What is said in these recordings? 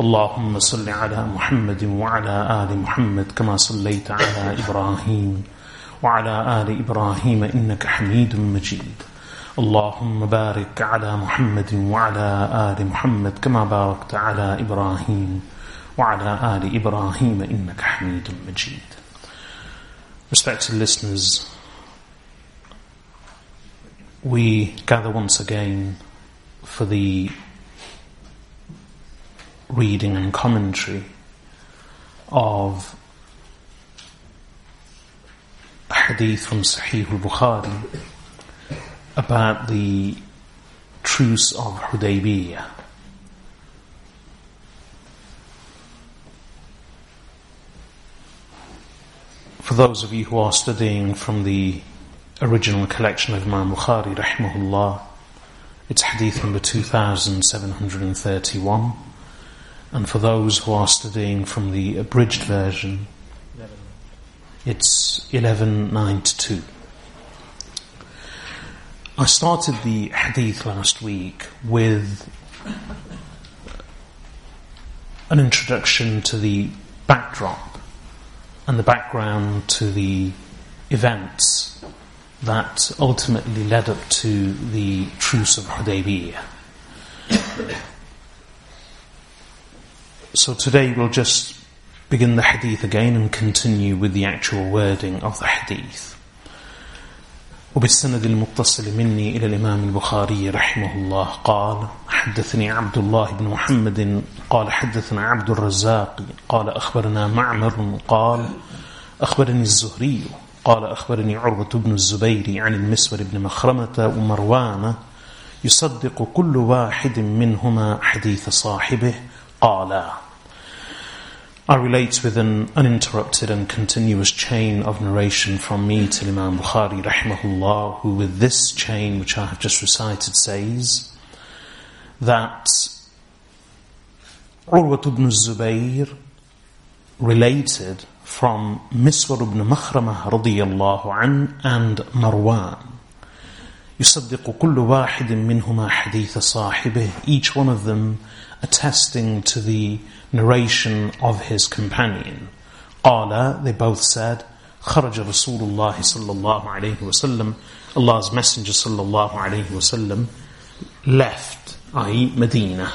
اللهم صل على محمد وعلى آل محمد كما صليت على إبراهيم وعلى آل إبراهيم إنك حميد مجيد. اللهم بارك على محمد وعلى آل محمد كما باركت على إبراهيم وعلى آل إبراهيم إنك حميد مجيد. Respected listeners, we gather once again for the reading and commentary of hadith from Sahih al-Bukhari about the truce of Hudaybiyah. For those of you who are studying from the original collection of Imam Bukhari rahimahullah, it's hadith number 2731. And for those who are studying from the abridged version, it's 1192. I started the hadith last week with an introduction to the backdrop and the background to the events that ultimately led up to the truce of Hudaybiyah. So today we'll just begin the hadith again and continue with the actual wording of the hadith. وبالسند المتصل مني إلى الإمام البخاري رحمه الله قال حدثني عبد الله بن محمد قال حدثنا عبد الرزاق قال أخبرنا معمر قال أخبرني الزهري قال أخبرني عروة بن الزبير عن المسور بن مخرمة ومروان يصدق كل واحد منهما حديث صاحبه قالا I relate with an uninterrupted and continuous chain of narration from me to Imam Bukhari rahimahullah, who with this chain which I have just recited says that Urwat ibn Zubayr related from Miswar ibn Makhramah radiyallahu an and Marwan. يصدق كل واحد منهما حديث صاحبه each one of them attesting to the narration of his companion. قال, they both said, خرج رسول الله صلى الله عليه وسلم Allah's Messenger صلى الله عليه وسلم left, i.e. Medina.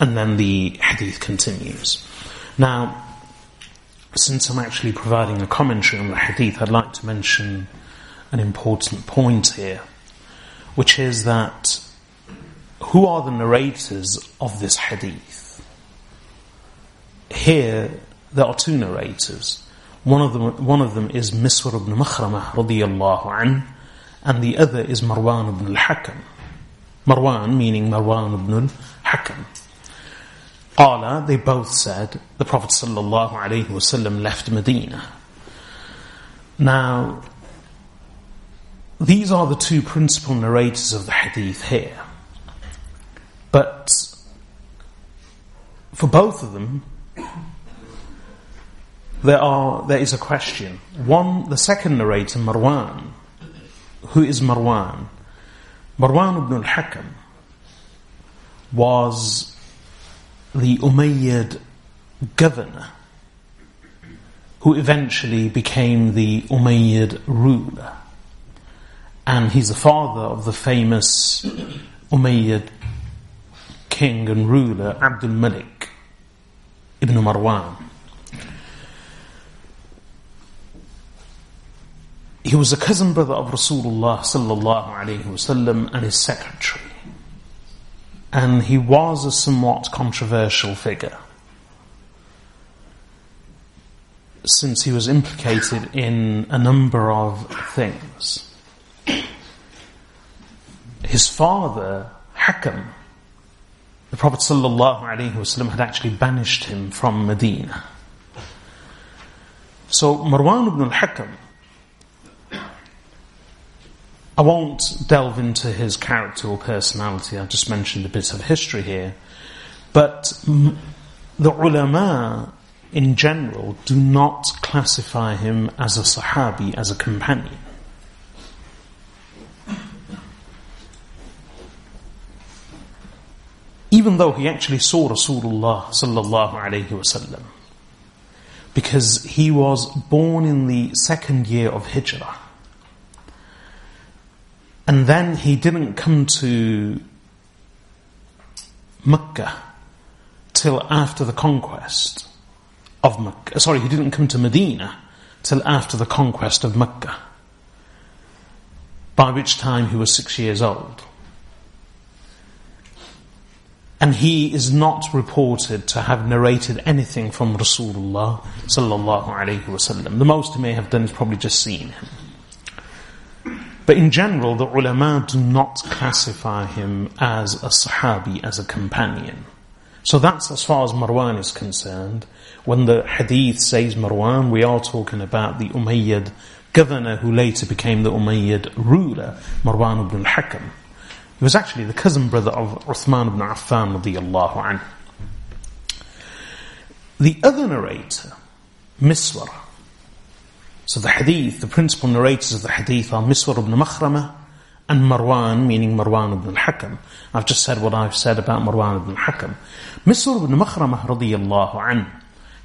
And then the hadith continues. Now, since I'm actually providing a commentary on the hadith, I'd like to mention an important point here, which is that who are the narrators of this hadith? Here, there are two narrators. One of them, one of them is Miswar ibn Makhramah radiyallahu an, and the other is Marwan ibn al-Hakam. Marwan meaning Marwan ibn al-Hakam. Qala, they both said, the Prophet sallallahu alayhi wasallam left Medina. Now, these are the two principal narrators of the hadith here. But for both of them, there are there is a question. One, the second narrator, Marwan. Who is Marwan? Marwan ibn al-Hakam was the Umayyad governor who eventually became the Umayyad ruler. And he's the father of the famous Umayyad king and ruler Abdul Malik ibn Marwan. he was a cousin brother of Rasulullah sallallahu alaihi wasallam and his secretary. And he was a somewhat controversial figure. Since he was implicated in a number of things. His father, Hakam, the Prophet ﷺ had actually banished him from Medina. So Marwan ibn al-Hakam, I won't delve into his character or personality, I've just mentioned a bit of history here. But the ulama in general do not classify him as a sahabi, as a companion. Even though he actually saw Rasulullah sallallahu alayhi wasallam. Because he was born in the second year of Hijrah. And then he didn't come to Mecca till after the conquest of Mecca. Sorry, he didn't come to Medina till after the conquest of Mecca. By which time he was six years old and he is not reported to have narrated anything from Rasulullah sallallahu alaihi wasallam. The most he may have done is probably just seen him. But in general, the ulama do not classify him as a sahabi, as a companion. So that's as far as Marwan is concerned. When the hadith says Marwan, we are talking about the Umayyad governor who later became the Umayyad ruler, Marwan ibn al-Hakam. He was actually the cousin brother of Uthman ibn Affan radiallahu anhu. The other narrator, Miswar. So the hadith, the principal narrators of the hadith are Miswar ibn Makhrama and Marwan, meaning Marwan ibn al-Hakam. I've just said what I've said about Marwan ibn al-Hakam. Miswar ibn Makhrama radiallahu anhu.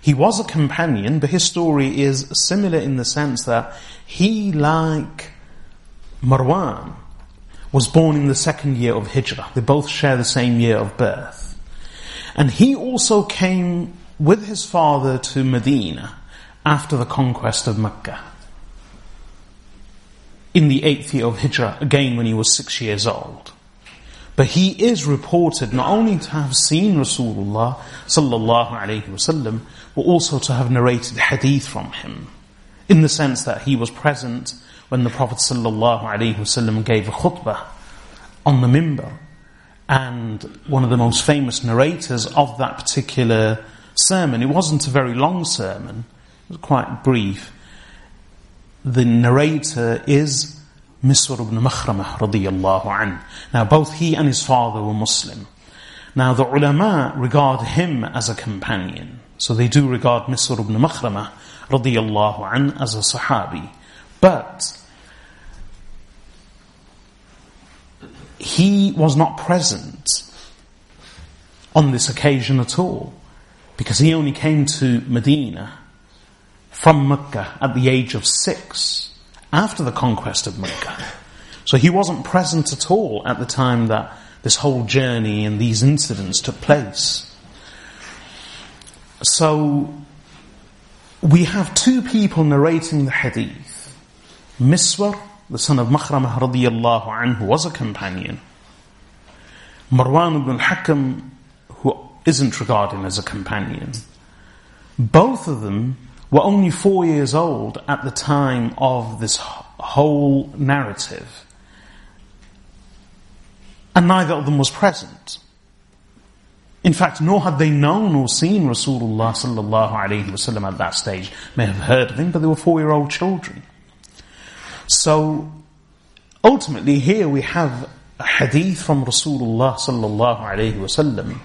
He was a companion, but his story is similar in the sense that he, like Marwan, was born in the second year of Hijrah. They both share the same year of birth. And he also came with his father to Medina after the conquest of Mecca. In the eighth year of Hijrah, again when he was six years old. But he is reported not only to have seen Rasulullah sallallahu alaihi wasallam, but also to have narrated hadith from him. In the sense that he was present when the Prophet ﷺ gave a khutbah on the mimbar. And one of the most famous narrators of that particular sermon, it wasn't a very long sermon, it was quite brief. The narrator is Miswar ibn Makhramah radiyallahu an. Now both he and his father were Muslim. Now the ulama regard him as a companion. So they do regard Miswar ibn Makhramah radiyallahu an as a sahabi. But he was not present on this occasion at all because he only came to Medina from Mecca at the age of six after the conquest of Mecca. So he wasn't present at all at the time that this whole journey and these incidents took place. So we have two people narrating the hadith. Miswar the son of Makhramah radiallahu anhu, was a companion. Marwan ibn al-Hakam, who isn't regarded as a companion. Both of them were only four years old at the time of this whole narrative. And neither of them was present. In fact, nor had they known or seen Rasulullah sallallahu alayhi wasallam at that stage. May have heard of him, but they were four-year-old children. So ultimately here we have a hadith from Rasulullah sallallahu alayhi wasallam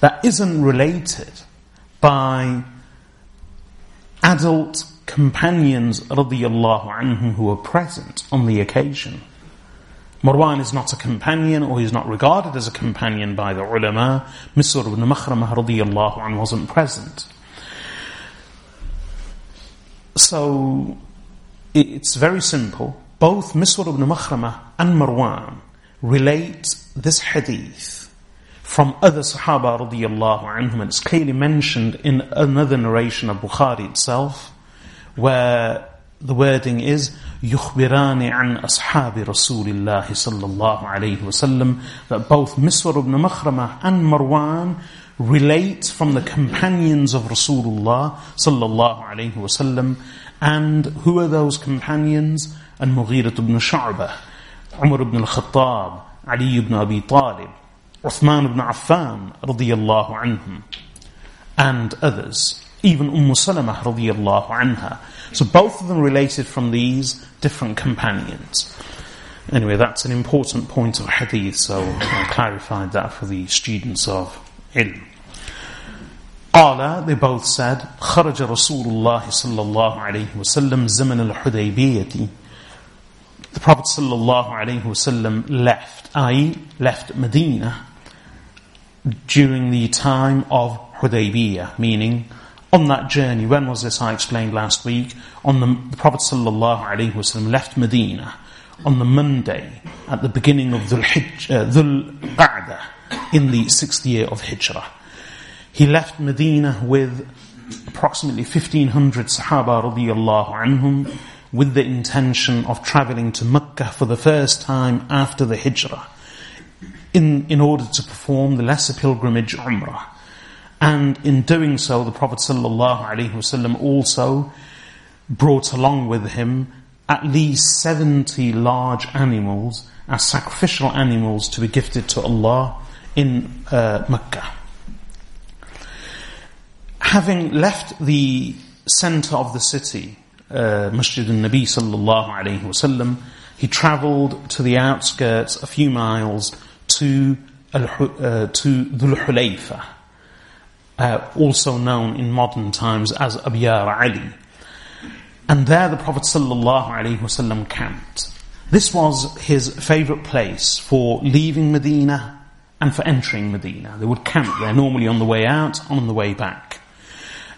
that isn't related by adult companions radiyallahu anhum who were present on the occasion. Marwan is not a companion or he's not regarded as a companion by the ulama. Miswar ibn Makhramah radiyallahu anhu wasn't present. So it's very simple. Both Miswar ibn Makhrama and Marwan relate this hadith from other Sahaba radiallahu anhum, and it's clearly mentioned in another narration of Bukhari itself, where the wording is يخبران عن أصحاب رسول الله صلى الله عليه وسلم that both Miswar ibn Makhrama and Marwan relate from the companions of Rasulullah صلى الله عليه وسلم and who are those companions? And Mughirah ibn Shu'bah, Umar ibn al-Khattab, Ali ibn Abi Talib, Uthman ibn Affan radiyallahu anhum, and others. Even Umm Salamah radiyallahu anha. So both of them related from these different companions. Anyway, that's an important point of hadith, so I clarified that for the students of ilm. قال they both said خرج رسول الله صلى الله عليه وسلم زمن الحديبية the Prophet صلى الله عليه وسلم left i.e. left Medina during the time of Hudaybiyah meaning on that journey when was this I explained last week on the, the Prophet صلى الله عليه وسلم left Medina on the Monday at the beginning of Dhul, Hijj, uh, Dhul Qa'dah in the sixth year of Hijrah he left Medina with approximately 1500 Sahaba radiallahu anhum with the intention of traveling to Mecca for the first time after the Hijrah in, in order to perform the lesser pilgrimage Umrah. And in doing so, the Prophet ﷺ also brought along with him at least 70 large animals as sacrificial animals to be gifted to Allah in uh, Mecca having left the center of the city, uh, Masjid al-Nabi sallallahu alayhi wasallam, he traveled to the outskirts a few miles to uh, to Hulayfa, uh, also known in modern times as Abyar Ali. And there the Prophet sallallahu alayhi wasallam camped. This was his favorite place for leaving Medina and for entering Medina. They would camp there normally on the way out, on the way back.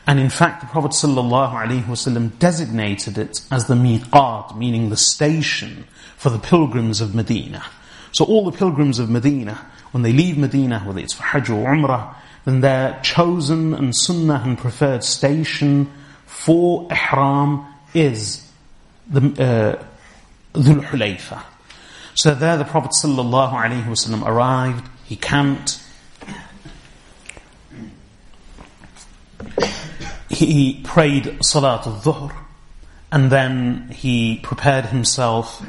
And in fact, the Prophet ﷺ designated it as the miqat, meaning the station for the pilgrims of Medina. So all the pilgrims of Medina, when they leave Medina, whether it's for Hajj or Umrah, then their chosen and sunnah and preferred station for ihram is the uh, Dhul Hulayfa. So there the Prophet ﷺ arrived, he camped, he prayed Salat al-Dhuhr and then he prepared himself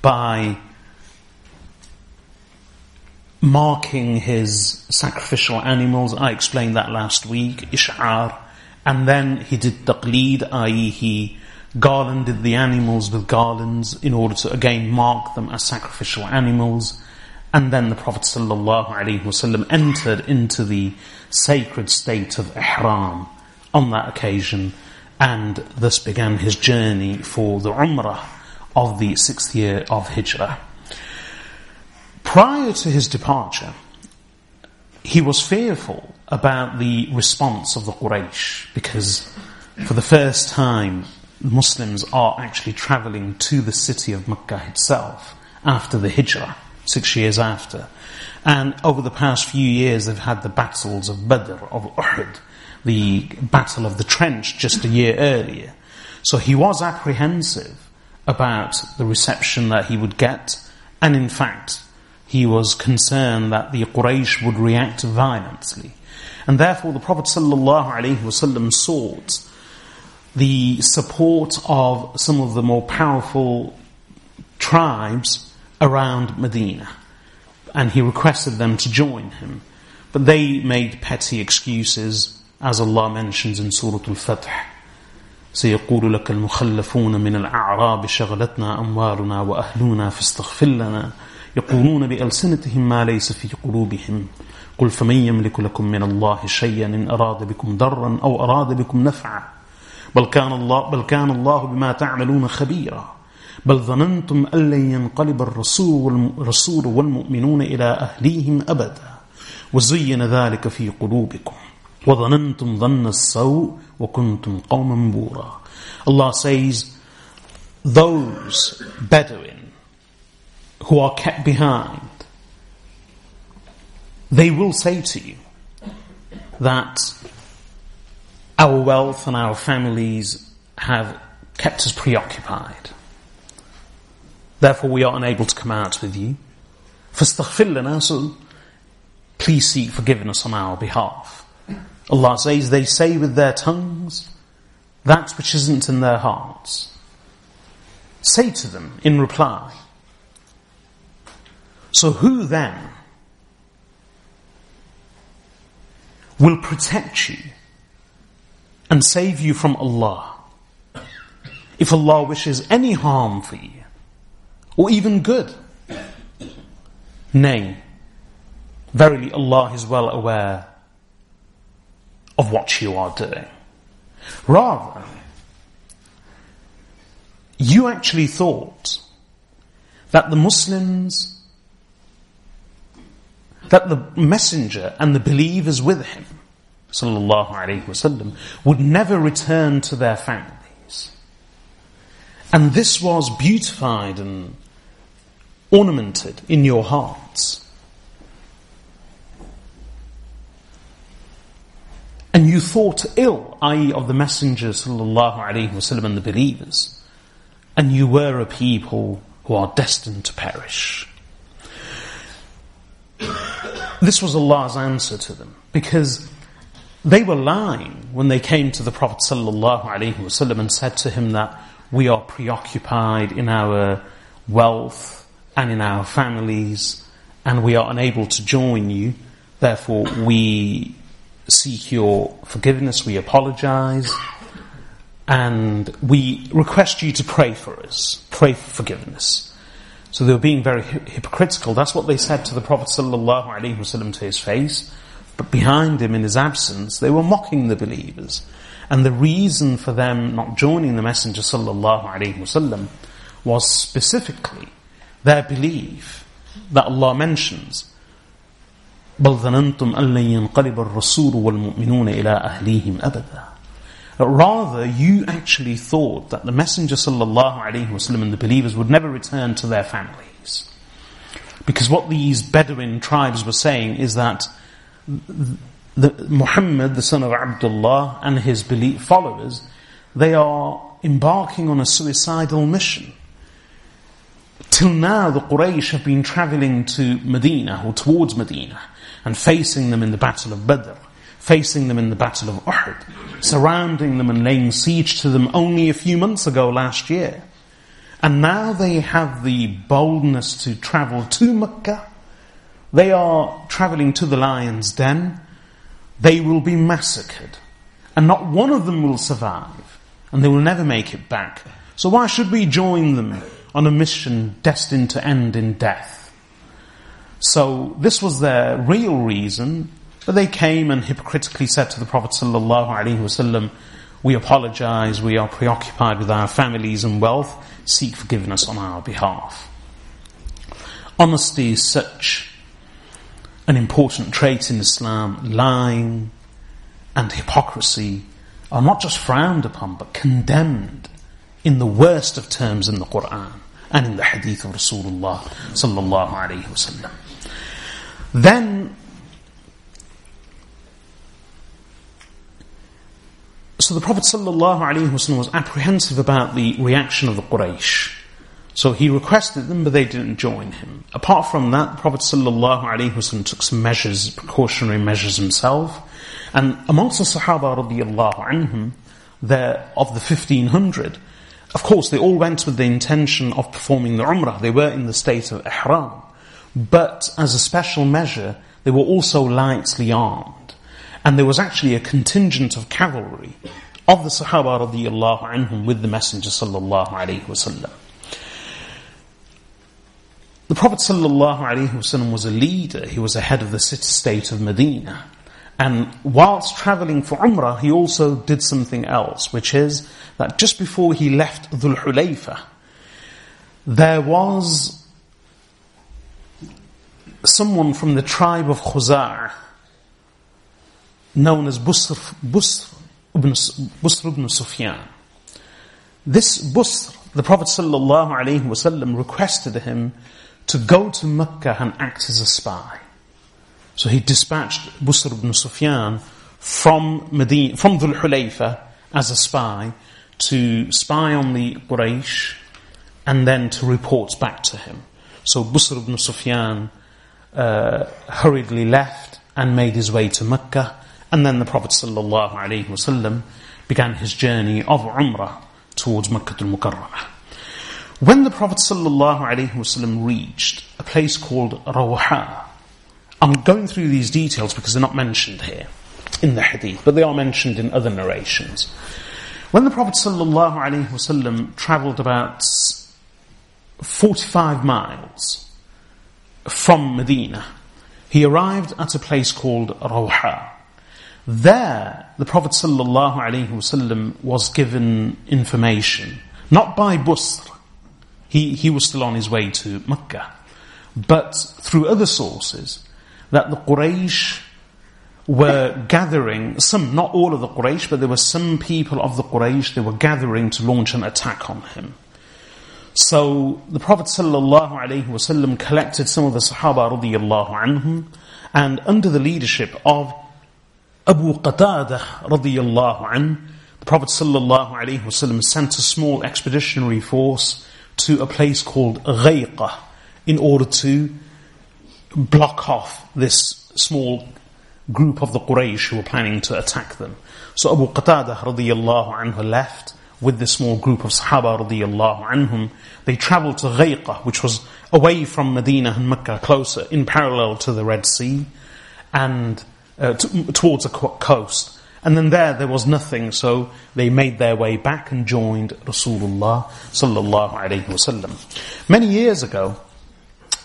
by marking his sacrificial animals. I explained that last week, Ish'ar. And then he did taqleed, i.e. he garlanded the animals with garlands in order to again mark them as sacrificial animals. And then the Prophet ﷺ entered into the sacred state of ihram on that occasion and thus began his journey for the Umrah of the sixth year of Hijrah. Prior to his departure, he was fearful about the response of the Quraysh because for the first time Muslims are actually travelling to the city of Mecca itself after the Hijrah, six years after. And over the past few years they've had the battles of Badr, of Uhud, the Battle of the Trench just a year earlier. So he was apprehensive about the reception that he would get, and in fact, he was concerned that the Quraysh would react violently. And therefore, the Prophet ﷺ sought the support of some of the more powerful tribes around Medina. And he requested them to join him. But they made petty excuses as Allah mentions in Surah Al-Fath سيقول لك المخلفون من الأعراب شغلتنا أموالنا وأهلنا فاستغفر لنا. يقولون بألسنتهم ما ليس في قلوبهم. قل فمن يملك لكم من الله شيئا إن أراد بكم ضرا أو أراد بكم نفعا. بل كان الله بل كان الله بما تعملون خبيرا. بل ظننتم أن لن ينقلب الرسول والمؤمنون إلى أهليهم أبدا. وزين ذلك في قلوبكم. وَظَنَنْتُمْ ظَنَّ السَّوْءِ وَكُنْتُمْ قَوْمًا بُورًا Allah says, those Bedouin who are kept behind, they will say to you that our wealth and our families have kept us preoccupied. Therefore we are unable to come out with you. فَاسْتَغْفِرْ لَنَا So please seek forgiveness on our behalf. Allah says, they say with their tongues that which isn't in their hearts. Say to them in reply. So who then will protect you and save you from Allah if Allah wishes any harm for you or even good? Nay, verily Allah is well aware of what you are doing. Rather, you actually thought that the Muslims, that the messenger and the believers with him, sallallahu alaihi wasallam, would never return to their families. And this was beautified and ornamented in your hearts. And you thought ill, i.e. of the Messenger sallallahu alaihi wasallam and the believers, and you were a people who are destined to perish. This was Allah's answer to them, because they were lying when they came to the Prophet wasallam and said to him that we are preoccupied in our wealth and in our families, and we are unable to join you. Therefore, we seek your forgiveness, we apologize, and we request you to pray for us, pray for forgiveness. So they were being very hypocritical. That's what they said to the Prophet ﷺ to his face. But behind him, in his absence, they were mocking the believers. And the reason for them not joining the Messenger ﷺ was specifically their belief that Allah mentions بل ظننتم أن لن ينقلب الرسول والمؤمنون إلى أهليهم أبدا Rather, you actually thought that the Messenger وسلم, and the believers would never return to their families. Because what these Bedouin tribes were saying is that the, Muhammad, the son of Abdullah, and his followers, they are embarking on a suicidal mission. Till now, the Quraysh have been traveling to Medina, or towards Medina, and facing them in the battle of Badr, facing them in the battle of Uhud, surrounding them and laying siege to them only a few months ago last year. And now they have the boldness to travel to Mecca. They are traveling to the lion's den. They will be massacred. And not one of them will survive. And they will never make it back. So why should we join them on a mission destined to end in death? So this was their real reason, but they came and hypocritically said to the Prophet wasallam, "We apologize. We are preoccupied with our families and wealth. Seek forgiveness on our behalf." Honesty is such an important trait in Islam. Lying and hypocrisy are not just frowned upon, but condemned in the worst of terms in the Quran and in the Hadith of Rasulullah sallallahu alaihi wasallam. Then, so the Prophet ﷺ was apprehensive about the reaction of the Quraysh. So he requested them, but they didn't join him. Apart from that, the Prophet ﷺ took some measures, precautionary measures himself. And amongst the Sahaba there, of the 1500, of course they all went with the intention of performing the Umrah. They were in the state of Ihram. But as a special measure, they were also lightly armed. And there was actually a contingent of cavalry of the Sahaba radiallahu anhum with the Messenger sallallahu alayhi wasallam. The Prophet sallallahu alayhi wasallam was a leader. He was a head of the city-state of Medina. And whilst traveling for Umrah, he also did something else, which is that just before he left Dhul Hulayfa, there was someone from the tribe of Khuza'ah, known as Busr, Busr, ibn, Busr ibn Sufyan. This Busr, the Prophet ﷺ requested him to go to Mecca and act as a spy. So he dispatched Busr ibn Sufyan from Medina, from Dhul Hulayfa as a spy to spy on the Quraysh and then to report back to him. So Busr ibn Sufyan uh, hurriedly left and made his way to Mecca, and then the Prophet ﷺ began his journey of Umrah towards Mecca al-Mukarramah. When the Prophet ﷺ reached a place called Rawha, I'm going through these details because they're not mentioned here in the hadith, but they are mentioned in other narrations. When the Prophet ﷺ travelled about 45 miles from Medina, he arrived at a place called Rawha. There, the Prophet ﷺ was given information, not by Busr, he, he was still on his way to Mecca, but through other sources, that the Quraysh were gathering, some, not all of the Quraysh, but there were some people of the Quraysh, they were gathering to launch an attack on him. So the Prophet ﷺ collected some of the Sahaba radiallahu and under the leadership of Abu Qatada radiallahu the Prophet ﷺ sent a small expeditionary force to a place called Ghayqa in order to block off this small group of the Quraysh who were planning to attack them. So Abu Qatada radiallahu left with this small group of Sahaba radiallahu anhum. They travelled to Ghayqa, which was away from Medina and Mecca, closer, in parallel to the Red Sea, and uh, t- towards the coast. And then there, there was nothing, so they made their way back and joined Rasulullah sallallahu wasallam. Many years ago,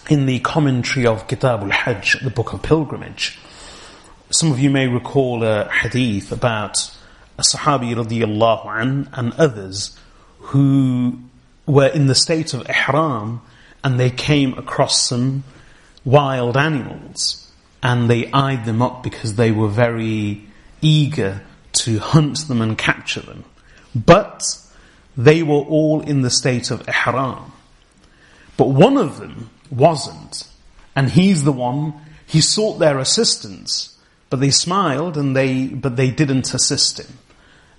in the commentary of Kitab al-Hajj, the book of pilgrimage, some of you may recall a hadith about Sahabi radiallahu an and others who were in the state of ihram and they came across some wild animals and they eyed them up because they were very eager to hunt them and capture them. But they were all in the state of ihram. But one of them wasn't. And he's the one, he sought their assistance but they smiled and they, but they didn't assist him.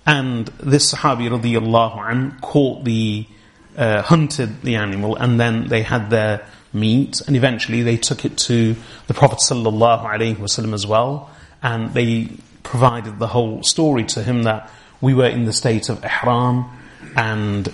And this Sahabi radiallahu an caught the, uh, hunted the animal and then they had their meat and eventually they took it to the Prophet sallallahu alaihi wasallam as well and they provided the whole story to him that we were in the state of ihram and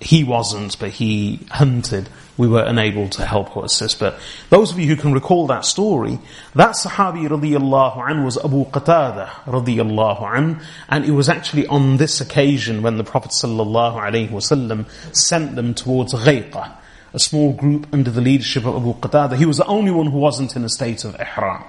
he wasn't, but he hunted we were unable to help or assist. But those of you who can recall that story, that Sahabi radiallahu an was Abu Qatada radiallahu an, and it was actually on this occasion when the Prophet sallallahu alaihi wasallam sent them towards Ghayqa, a small group under the leadership of Abu Qatada. He was the only one who wasn't in a state of ihram.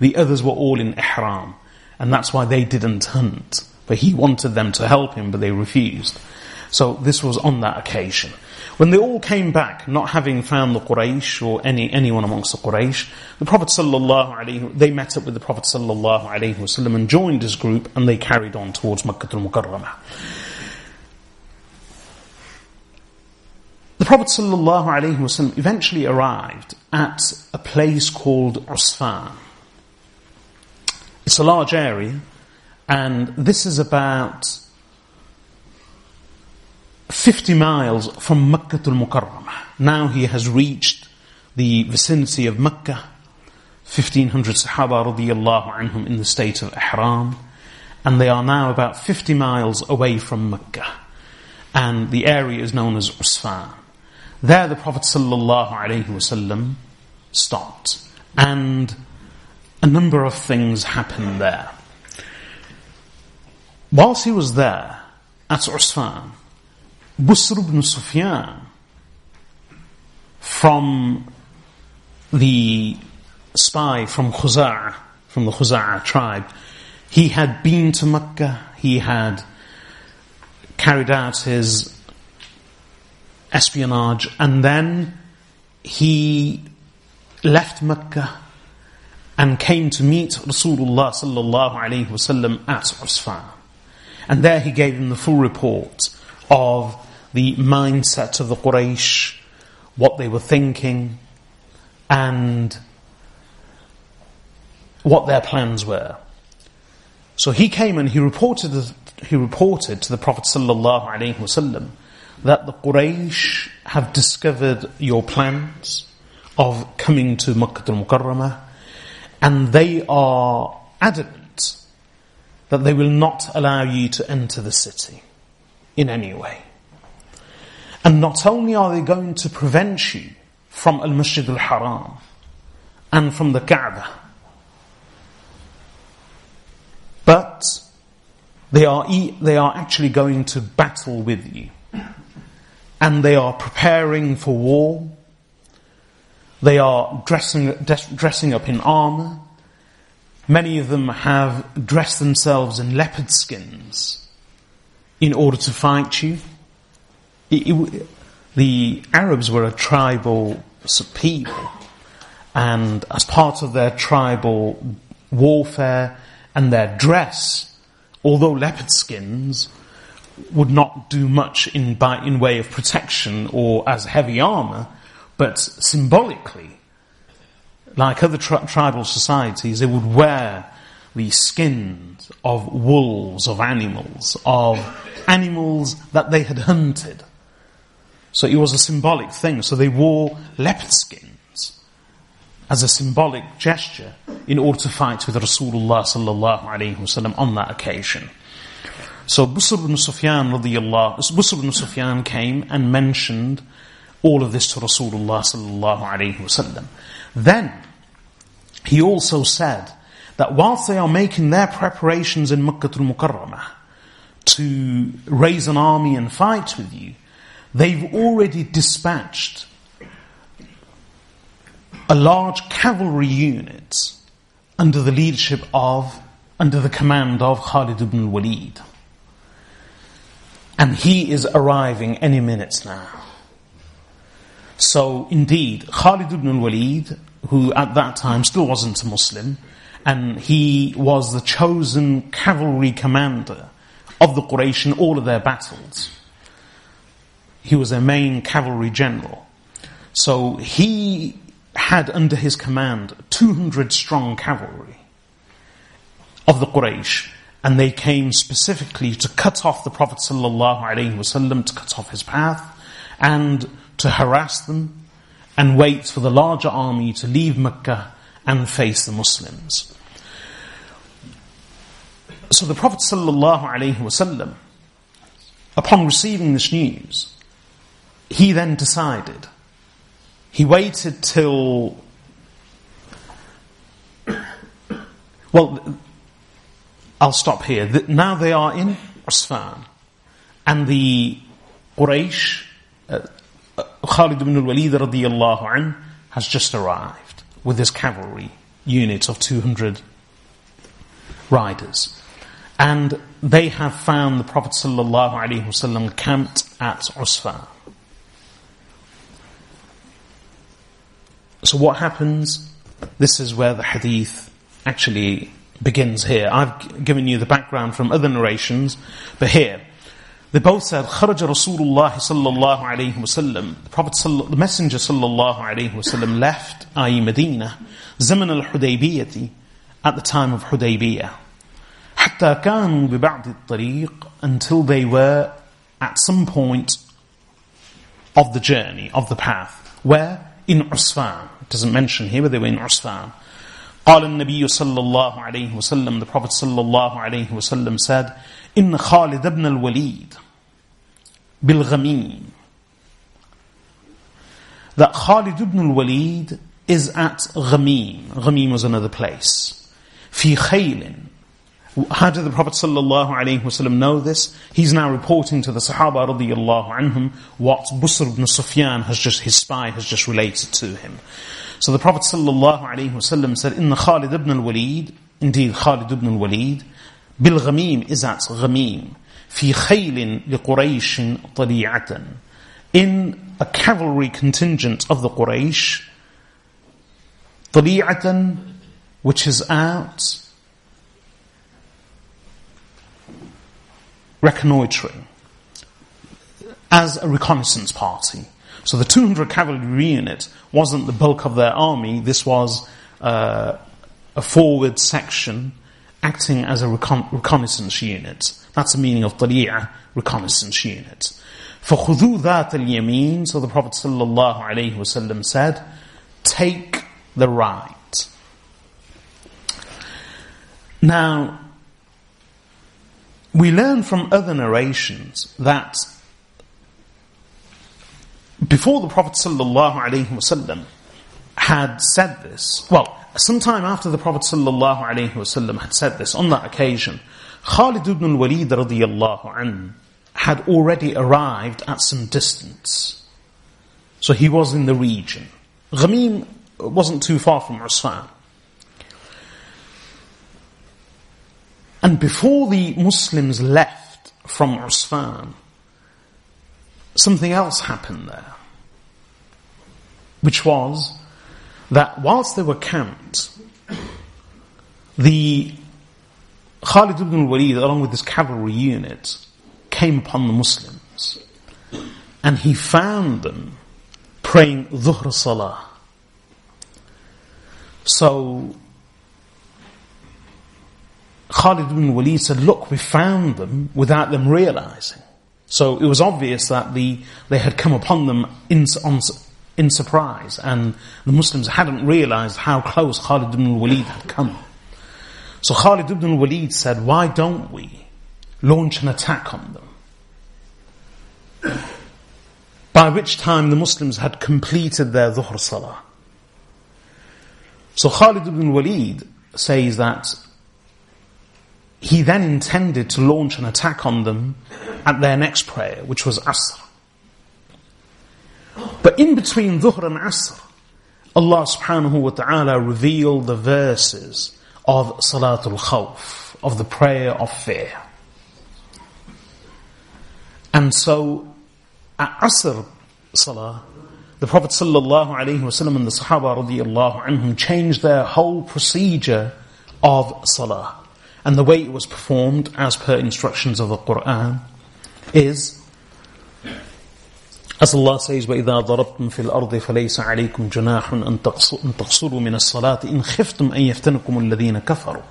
The others were all in ihram, and that's why they didn't hunt. But he wanted them to help him, but they refused. So this was on that occasion. When they all came back, not having found the Quraysh or any, anyone amongst the Quraysh, the Prophet sallallahu they met up with the Prophet sallallahu alaihi wasallam and joined his group and they carried on towards Makkah al-Mukarramah. The Prophet wasallam eventually arrived at a place called Usfan. It's a large area and this is about 50 miles from Makkah al Mukarramah. Now he has reached the vicinity of Mecca. 1500 Sahaba anhum in the state of Ihram. And they are now about 50 miles away from Mecca. And the area is known as Usfan. There the Prophet sallallahu alaihi wasallam stopped. And a number of things happened there. Whilst he was there at Usfan, Busr ibn Sufyan from the spy from Khuza'ah, from the Khuza'ah tribe, he had been to Mecca, he had carried out his espionage, and then he left Mecca and came to meet Rasulullah sallallahu alaihi wasallam at Usfan. And there he gave him the full report of the mindset of the Quraysh, what they were thinking, and what their plans were. So he came and he reported, he reported to the Prophet wasallam that the Quraysh have discovered your plans of coming to Makkah al-Mukarramah and they are adamant that they will not allow you to enter the city in any way. And not only are they going to prevent you from Al-Masjid al-Haram and from the Kaaba, but they are, they are actually going to battle with you. And they are preparing for war. They are dressing, dressing up in armor. Many of them have dressed themselves in leopard skins in order to fight you. It, it, the Arabs were a tribal people, and as part of their tribal warfare and their dress, although leopard skins would not do much in, by, in way of protection or as heavy armor, but symbolically, like other tri- tribal societies, they would wear the skins of wolves, of animals, of animals that they had hunted. So it was a symbolic thing. So they wore leopard skins as a symbolic gesture in order to fight with Rasulullah sallallahu alaihi wasallam on that occasion. So Busr ibn Sufyan Busr ibn Sufyan came and mentioned all of this to Rasulullah sallallahu alaihi wasallam. Then he also said that whilst they are making their preparations in Makkah al-Mukarramah to raise an army and fight with you, they've already dispatched a large cavalry unit under the leadership of, under the command of Khalid ibn Walid. And he is arriving any minutes now. So indeed, Khalid ibn Walid, who at that time still wasn't a Muslim, and he was the chosen cavalry commander of the Quraysh in all of their battles. He was their main cavalry general. So he had under his command 200 strong cavalry of the Quraysh. And they came specifically to cut off the Prophet ﷺ, to cut off his path, and to harass them, and wait for the larger army to leave Mecca and face the Muslims. So the Prophet ﷺ, upon receiving this news, he then decided. He waited till. Well, I'll stop here. Now they are in Usfan, and the Quraysh, uh, uh, Khalid ibn al-Walid radiallahu anh, has just arrived with his cavalry unit of 200 riders. And they have found the Prophet sallallahu alaihi wasallam camped at Usfan. So what happens? This is where the hadith actually begins here. I've given you the background from other narrations, but here, they both said, خرج رسول الله صلى الله عليه وسلم The Prophet, the Messenger صلى الله عليه وسلم left, i.e. Medina, زمن الحديبية, at the time of Hudaybiyah. حتى كانوا ببعض الطريق until they were at some point of the journey, of the path. Where? In Usfan. It doesn't mention here, but they were in Usfan. قال النبي صلى الله عليه وسلم The Prophet صلى الله عليه وسلم said إن خالد بن الوليد بالغميم That Khalid ibn al-Walid is at Ghamim. Ghamim was another place. في خيل How did the Prophet ﷺ know this? He's now reporting to the Sahaba radiallahu anhum what Busr ibn Sufyan has just, his spy has just related to him. So the Prophet ﷺ said, "In Khalid ibn al-Walid, indeed Khalid ibn al-Walid, bil ghamim is at ghamim, fi khaylin li Qurayshin tari'atan. In a cavalry contingent of the Quraysh, tari'atan, which is out, reconnoitering as a reconnaissance party. So the 200 cavalry unit wasn't the bulk of their army, this was uh, a forward section acting as a recon- reconnaissance unit. That's the meaning of طليعة, reconnaissance unit. فَخُذُوا ذَاتَ الْيَمِينَ So the Prophet sallallahu alaihi wasallam said, take the right. Now, we learn from other narrations that before the Prophet ﷺ had said this, well, sometime after the Prophet ﷺ had said this, on that occasion, Khalid ibn al-Walid radiallahu anhu had already arrived at some distance. So he was in the region. Ghamim wasn't too far from Usfan. And before the Muslims left from Usfan, something else happened there. Which was that whilst they were camped, the Khalid ibn al-Walid, along with his cavalry unit, came upon the Muslims. And he found them praying Dhuhr Salah. So Khalid ibn Walid said, look, we found them without them realizing. So it was obvious that the, they had come upon them in, on, in surprise and the Muslims hadn't realized how close Khalid ibn Walid had come. So Khalid ibn Walid said, why don't we launch an attack on them? By which time the Muslims had completed their dhuhr salah. So Khalid ibn Walid says that he then intended to launch an attack on them at their next prayer, which was Asr. But in between Dhuhr and Asr, Allah subhanahu wa ta'ala revealed the verses of Salatul Khawf, of the prayer of fear. And so, at Asr Salah, the Prophet sallallahu alaihi wasallam and the Sahaba radiallahu anhum changed their whole procedure of Salah And the way it was performed, as per instructions of the Quran, is as Allah says, وَإِذَا ضَرَبْتُمْ فِي الْأَرْضِ فَلَيْسَ عَلَيْكُمْ جُنَاحٌ أَن تَقْصُرُوا مِنَ الصَّلَاةِ إِنْ خِفْتُمْ أَن يَفْتَنَكُمُ الَّذِينَ كَفَرُوا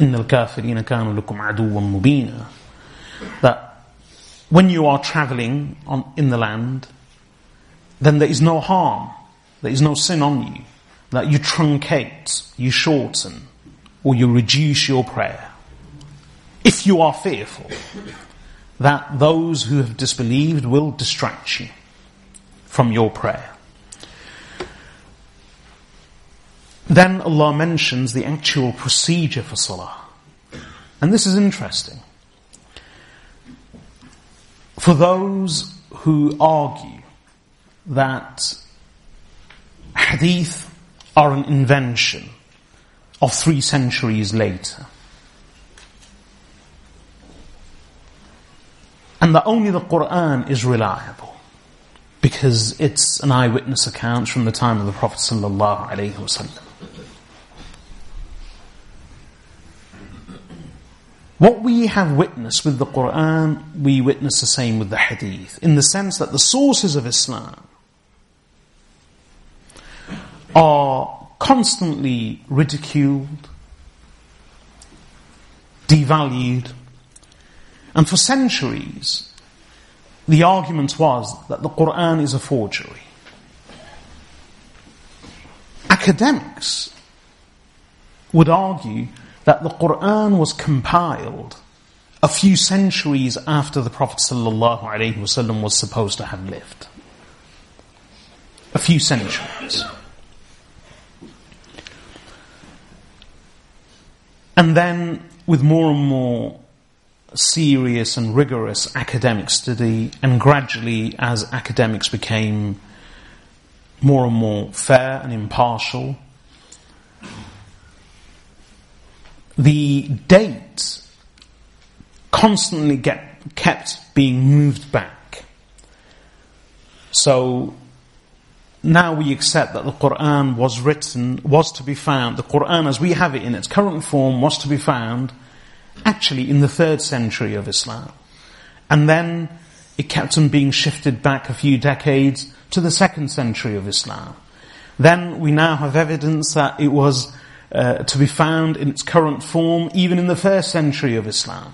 إِنَّ الْكَافِرِينَ كَانُوا لَكُمْ عَدُوًّا مُبِينًا That when you are traveling on, in the land, then there is no harm, there is no sin on you, that you truncate, you shorten, or you reduce your prayer. If you are fearful that those who have disbelieved will distract you from your prayer. Then Allah mentions the actual procedure for salah. And this is interesting. For those who argue that hadith are an invention of three centuries later. And that only the Quran is reliable because it's an eyewitness account from the time of the Prophet sallallahu alaihi wasallam. What we have witnessed with the Quran, we witness the same with the Hadith, in the sense that the sources of Islam are constantly ridiculed, devalued, and for centuries, the argument was that the Quran is a forgery. Academics would argue that the Quran was compiled a few centuries after the Prophet was supposed to have lived. A few centuries. And then, with more and more serious and rigorous academic study, and gradually, as academics became more and more fair and impartial, the date constantly get, kept being moved back. So now we accept that the Quran was written, was to be found, the Quran as we have it in its current form was to be found actually in the third century of Islam. And then it kept on being shifted back a few decades to the second century of Islam. Then we now have evidence that it was uh, to be found in its current form even in the first century of Islam.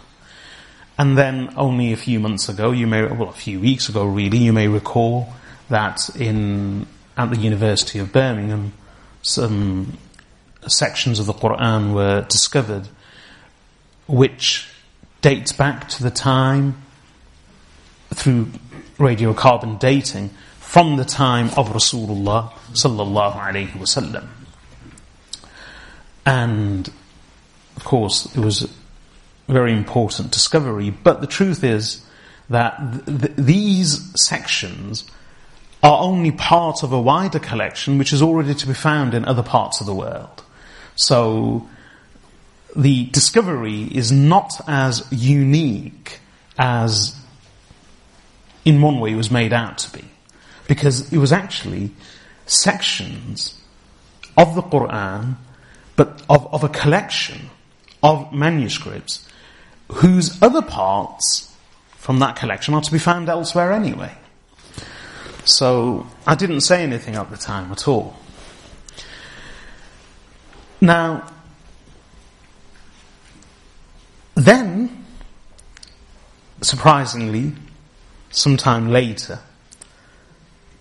And then only a few months ago, you may, well, a few weeks ago really, you may recall that in, at the University of Birmingham, some sections of the Quran were discovered which dates back to the time through radiocarbon dating from the time of Rasulullah sallallahu alaihi wasallam. And of course, it was a very important discovery. But the truth is that th- th- these sections are only part of a wider collection which is already to be found in other parts of the world. So the discovery is not as unique as in one way it was made out to be. Because it was actually sections of the Quran, but of, of a collection of manuscripts whose other parts from that collection are to be found elsewhere anyway. So I didn't say anything at the time at all. Now, then, surprisingly, sometime later,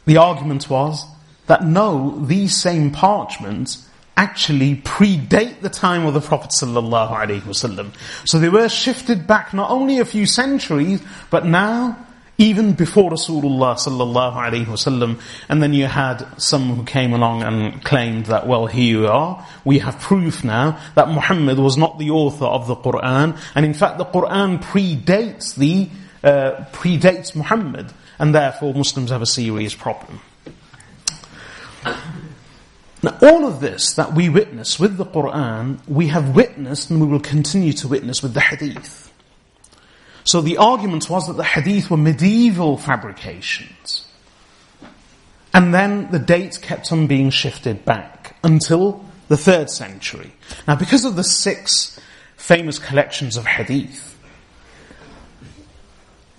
the argument was that no, these same parchments actually predate the time of the Prophet sallallahu alaihi wasallam. So they were shifted back not only a few centuries, but now even before Rasulullah sallallahu alaihi wasallam. And then you had some who came along and claimed that, well, here you are. We have proof now that Muhammad was not the author of the Quran, and in fact, the Quran predates the uh, predates Muhammad, and therefore Muslims have a serious problem. Now, all of this that we witness with the Quran, we have witnessed and we will continue to witness with the Hadith. So the argument was that the Hadith were medieval fabrications. And then the dates kept on being shifted back until the third century. Now, because of the six famous collections of Hadith,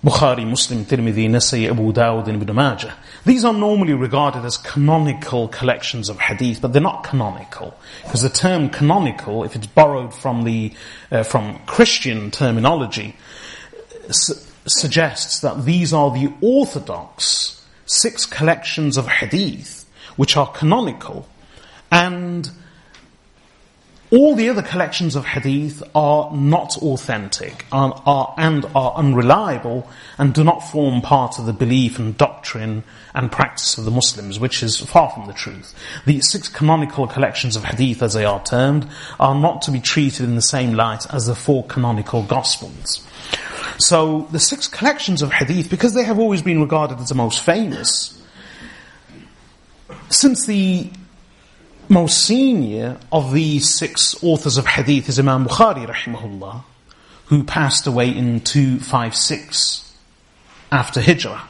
Bukhari, Muslim, Tirmidhi, Nasai, Abu Dawud, and Ibn Majah. These are normally regarded as canonical collections of hadith, but they're not canonical. Because the term canonical, if it's borrowed from the, uh, from Christian terminology, su- suggests that these are the orthodox six collections of hadith, which are canonical, and all the other collections of hadith are not authentic are, and are unreliable and do not form part of the belief and doctrine and practice of the Muslims, which is far from the truth. The six canonical collections of hadith, as they are termed, are not to be treated in the same light as the four canonical gospels. So the six collections of hadith, because they have always been regarded as the most famous, since the most senior of these six authors of hadith is Imam Bukhari rahimahullah, who passed away in 256 after Hijrah.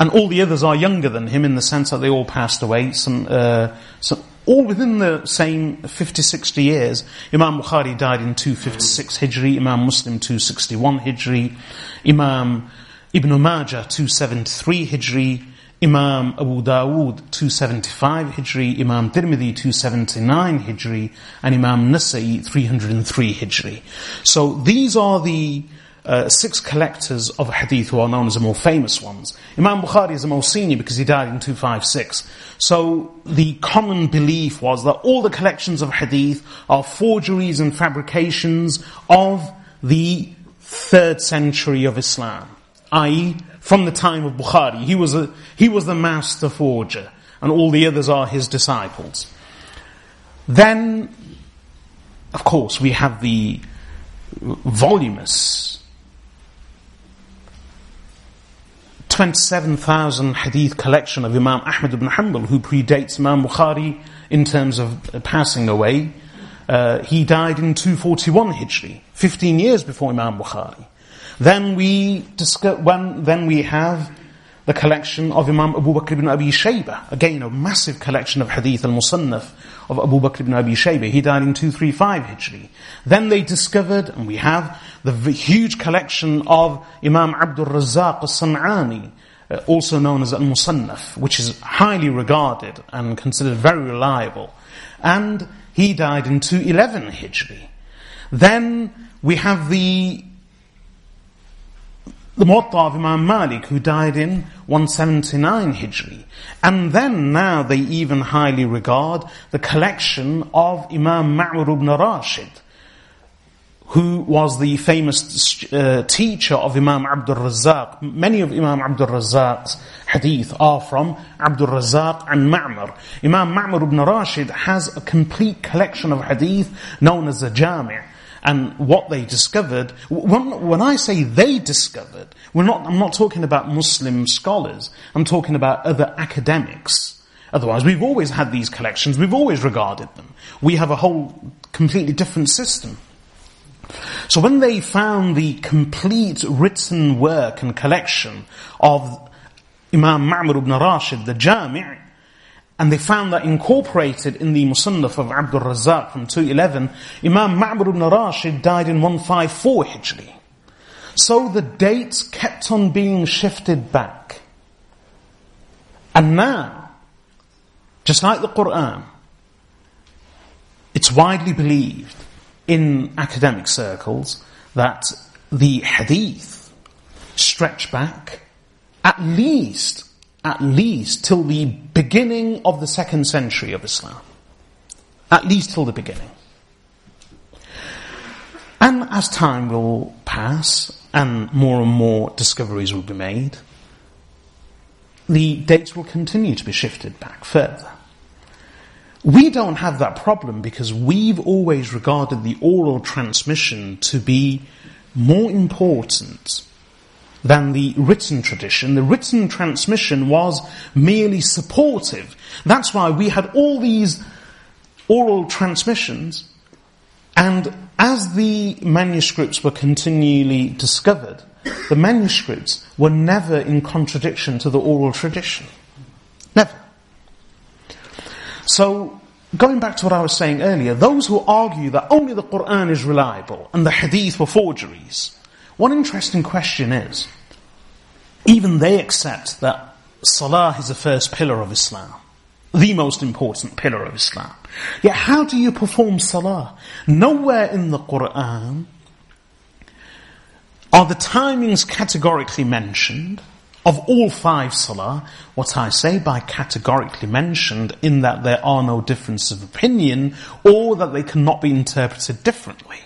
And all the others are younger than him in the sense that they all passed away, some, uh, some, all within the same 50, 60 years. Imam Bukhari died in 256 Hijri, Imam Muslim 261 Hijri, Imam Ibn Majah 273 Hijri, Imam Abu Dawood 275 Hijri, Imam Tirmidhi 279 Hijri, and Imam Nasai 303 Hijri. So these are the uh, six collectors of hadith who are known as the more famous ones. Imam Bukhari is the most senior because he died in 256. So the common belief was that all the collections of hadith are forgeries and fabrications of the third century of Islam, i.e., from the time of Bukhari. He was, a, he was the master forger, and all the others are his disciples. Then, of course, we have the voluminous 27,000 hadith collection of Imam Ahmad ibn Hanbal, who predates Imam Bukhari in terms of passing away. Uh, he died in 241 Hijri, 15 years before Imam Bukhari. Then we discuss, when, then we have the collection of Imam Abu Bakr ibn Abi Shayba. Again, a massive collection of hadith al-Musannaf of Abu Bakr ibn Abi Shayba. He died in 235 Hijri. Then they discovered, and we have, the huge collection of Imam Abdul Razzaq al-San'ani, uh, also known as al-Musannaf, which is highly regarded and considered very reliable. And He died in 211 Hijri. Then we have the the Muwatta of Imam Malik, who died in 179 Hijri. And then now they even highly regard the collection of Imam Ma'mar ibn Rashid, who was the famous uh, teacher of Imam Abdul Razzaq. Many of Imam Abdul Razzaq's hadith are from Abdul Razzaq and Ma'mar. Imam Ma'mar ibn Rashid has a complete collection of hadith known as the Jami' and what they discovered. When, when I say they discovered, we're not, I'm not talking about Muslim scholars. I'm talking about other academics. Otherwise, we've always had these collections. We've always regarded them. We have a whole completely different system. So when they found the complete written work and collection of Imam Ma'mar ibn Rashid, the Jami', and they found that incorporated in the Musannaf of Abdul Razzaq from 211, Imam Ma'mar ibn Rashid died in 154 Hijri. So the dates kept on being shifted back. And now, just like the Quran, it's widely believed in academic circles that the hadith stretch back at least at least till the beginning of the second century of Islam. At least till the beginning. And as time will pass and more and more discoveries will be made, the dates will continue to be shifted back further. We don't have that problem because we've always regarded the oral transmission to be more important than the written tradition. The written transmission was merely supportive. That's why we had all these oral transmissions and as the manuscripts were continually discovered, the manuscripts were never in contradiction to the oral tradition. Never. So, going back to what I was saying earlier, those who argue that only the Quran is reliable and the hadith were forgeries, one interesting question is, even they accept that Salah is the first pillar of Islam, the most important pillar of Islam. Yet how do you perform Salah? Nowhere in the Quran are the timings categorically mentioned of all five Salah, what I say by categorically mentioned in that there are no differences of opinion or that they cannot be interpreted differently.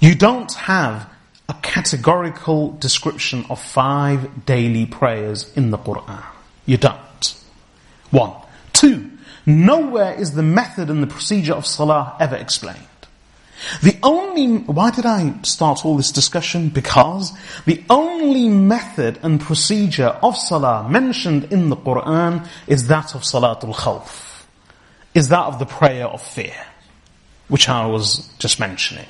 You don't have a categorical description of five daily prayers in the Quran. You don't. One. Two, nowhere is the method and the procedure of salah ever explained. The only, why did I start all this discussion? Because the only method and procedure of salah mentioned in the Quran is that of salatul khawf. Is that of the prayer of fear, which I was just mentioning.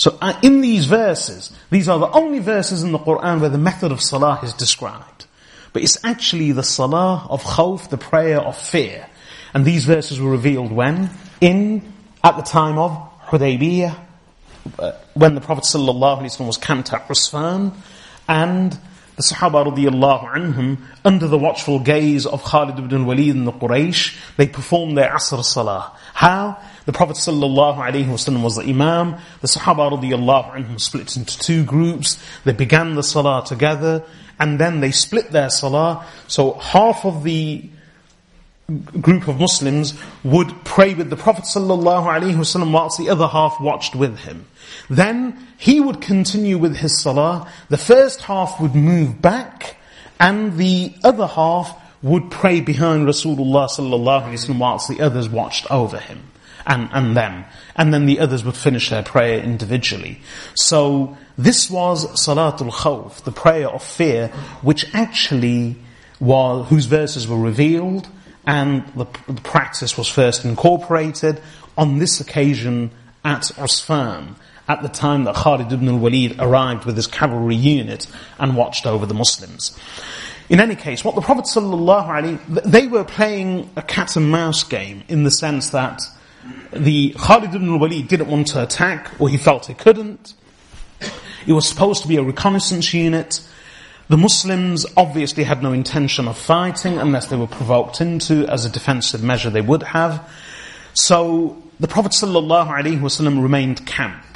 So uh, in these verses, these are the only verses in the Quran where the method of salah is described. But it's actually the salah of khawf, the prayer of fear. And these verses were revealed when? In, at the time of Hudaybiyah, uh, when the Prophet ﷺ was camped at Usfan, and the Sahaba radiallahu anhum, under the watchful gaze of Khalid ibn Walid and the Quraysh, they performed their Asr Salah. How? The Prophet ﷺ was the Imam. The Sahaba radiallahu anhum split into two groups. They began the Salah together and then they split their Salah. So half of the group of Muslims would pray with the Prophet ﷺ whilst the other half watched with him. Then he would continue with his Salah. The first half would move back and the other half would pray behind Rasulullah sallallahu alaihi wasallam whilst the others watched over him and, and them. And then the others would finish their prayer individually. So this was Salatul Khawf, the prayer of fear, which actually was, whose verses were revealed and the, the practice was first incorporated on this occasion at Usfan at the time that Khalid ibn al-Walid arrived with his cavalry unit and watched over the Muslims. In any case, what the Prophet ﷺ, they were playing a cat and mouse game in the sense that the Khalid ibn al-Walid didn't want to attack, or he felt he couldn't. It was supposed to be a reconnaissance unit. The Muslims obviously had no intention of fighting unless they were provoked into as a defensive measure they would have. So the Prophet ﷺ remained camped.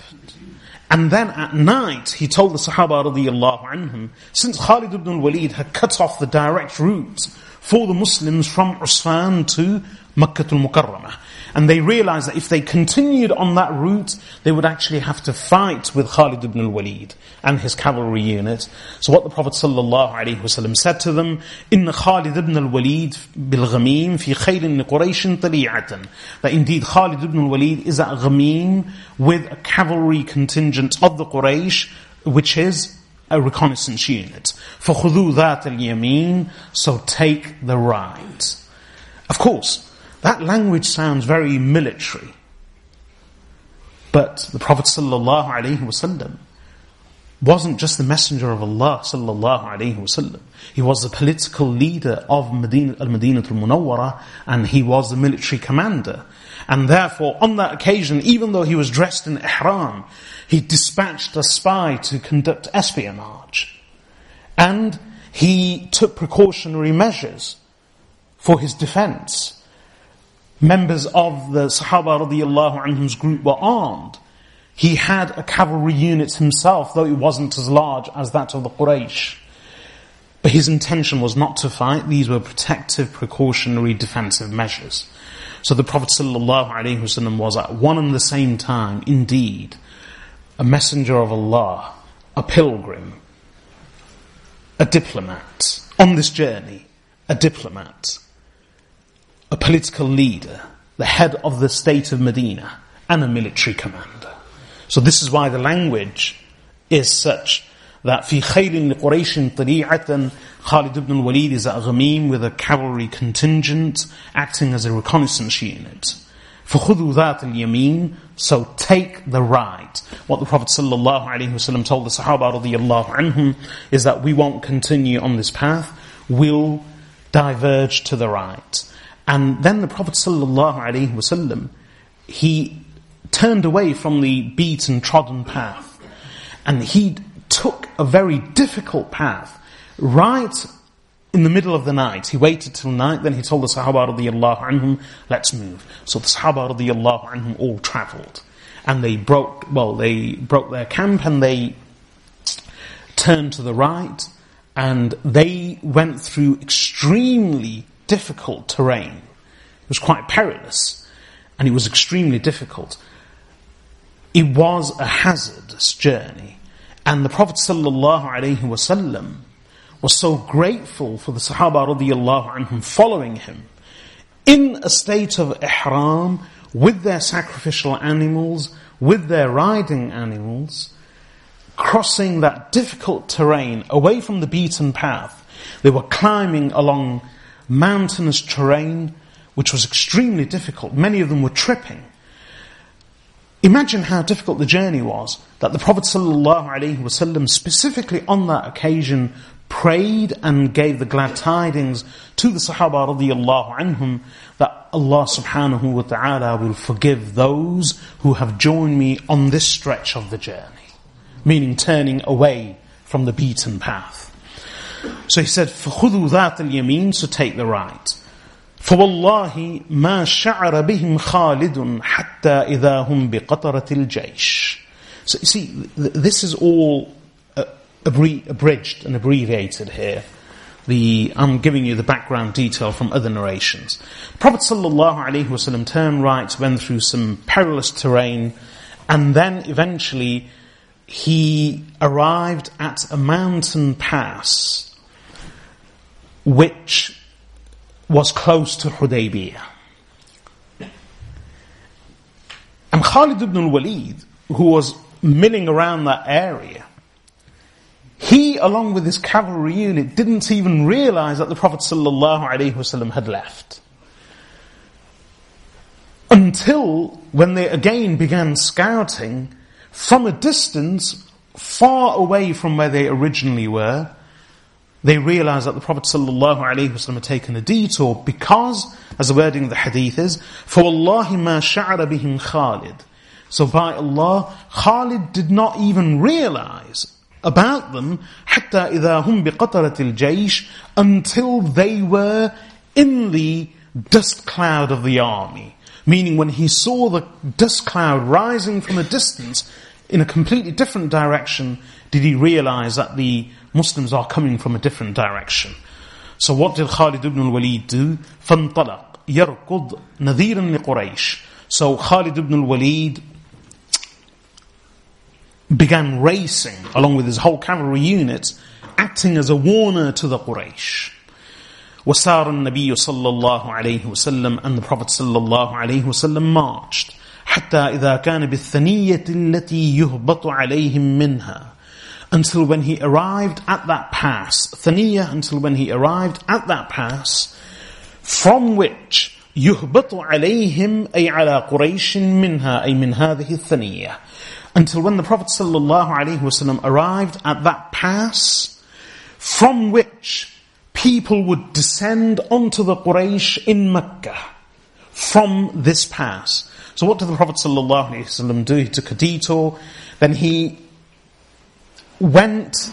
And then at night, he told the Sahaba radiallahu since Khalid ibn al-Walid had cut off the direct route for the Muslims from Usfan to Makkah al-Mukarramah, and they realized that if they continued on that route, they would actually have to fight with Khalid ibn al-Walid and his cavalry unit. So what the Prophet ﷺ said to them, إِنَّ Khalid ibn al-Walid بِالْغَمِيمِ فِي خَيْلٍ لِقُرَيْشٍ طَلِيعَةً That indeed Khalid ibn al-Walid is at Ghamim with a cavalry contingent of the Quraysh, which is a reconnaissance unit. فَخُذُوا ذَاتَ الْيَمِينِ So take the right. Of course, that language sounds very military. But the Prophet ﷺ wasn't just the messenger of Allah sallallahu He was the political leader of Medina, al-Madinah al-Munawwara and he was the military commander. And therefore, on that occasion, even though he was dressed in ihram, he dispatched a spy to conduct espionage. And he took precautionary measures for his defense members of the Sahaba radiallahu anhum's group were armed. He had a cavalry unit himself, though it wasn't as large as that of the Quraysh. But his intention was not to fight. These were protective, precautionary, defensive measures. So the Prophet ﷺ was at one and the same time, indeed, a messenger of Allah, a pilgrim, a diplomat, on this journey, a diplomat, a political leader, the head of the state of Medina, and a military commander. So this is why the language is such that في خيل لقريش طليعة Khalid ibn al-Walid is at Ghamim with a cavalry contingent acting as a reconnaissance unit. فخذوا ذات اليمين so take the right. What the Prophet ﷺ told the Sahaba radiallahu anhum is that we won't continue on this path, we'll diverge to the right. And then the Prophet ﷺ, he turned away from the beaten, trodden path. And he took a very difficult path right in the middle of the night. He waited till night, then he told the Sahaba radiallahu anhum, let's move. So the Sahaba radiallahu anhum all travelled. And they broke, well, they broke their camp and they turned to the right and they went through extremely difficult terrain. It was quite perilous and it was extremely difficult. It was a hazardous journey. And the Prophet ﷺ was so grateful for the Sahaba radiallahu anhum following him in a state of ihram with their sacrificial animals, with their riding animals, crossing that difficult terrain away from the beaten path. They were climbing along mountainous terrain, which was extremely difficult. Many of them were tripping. Imagine how difficult the journey was that the Prophet ﷺ specifically on that occasion prayed and gave the glad tidings to the Sahaba radiallahu that Allah subhanahu wa ta'ala will forgive those who have joined me on this stretch of the journey. Meaning turning away from the beaten path. So he said, فَخُذُوا ذَاتَ الْيَمِينَ So take the right. فَوَاللَّهِ مَا شَعَرَ بِهِمْ خَالِدٌ حَتَّى إِذَا هُمْ بِقَطَرَةِ الْجَيْشِ So you see, this is all uh, abridged and abbreviated here. The, I'm giving you the background detail from other narrations. Prophet ﷺ turned right, went through some perilous terrain, and then eventually he arrived at a mountain pass which was close to Hudaybiyah. And Khalid ibn al-Walid, who was milling around that area, he, along with his cavalry unit, didn't even realize that the Prophet ﷺ had left. Until when they again began scouting from a distance far away from where they originally were, they realized that the Prophet ﷺ had taken a detour because, as the wording of the hadith is, فَوَاللَّهِ مَا شَعَرَ بِهِمْ Khalid. So by Allah, Khalid did not even realize about them حتى إذا هم بقطرة الجيش until they were in the dust cloud of the army. Meaning when he saw the dust cloud rising from a distance in a completely different direction, did he realize that the Muslims are coming from a different direction. So what did Khalid ibn al-Walid do? فانطلق يركض نذيرا لقريش. So Khalid ibn al-Walid began racing along with his whole cavalry unit, acting as a warner to the Quraysh. وسار النبي صلى الله عليه وسلم and the Prophet صلى الله عليه وسلم marched حتى إذا كان بالثنية التي يهبط عليهم منها until when he arrived at that pass ثنية until when he arrived at that pass from which يهبط عليهم أي على قريش منها أي من هذه الثنية until when the Prophet ﷺ arrived at that pass from which people would descend onto the Quraysh in Mecca from this pass. So what did the Prophet ﷺ do? He took a detour, then he went,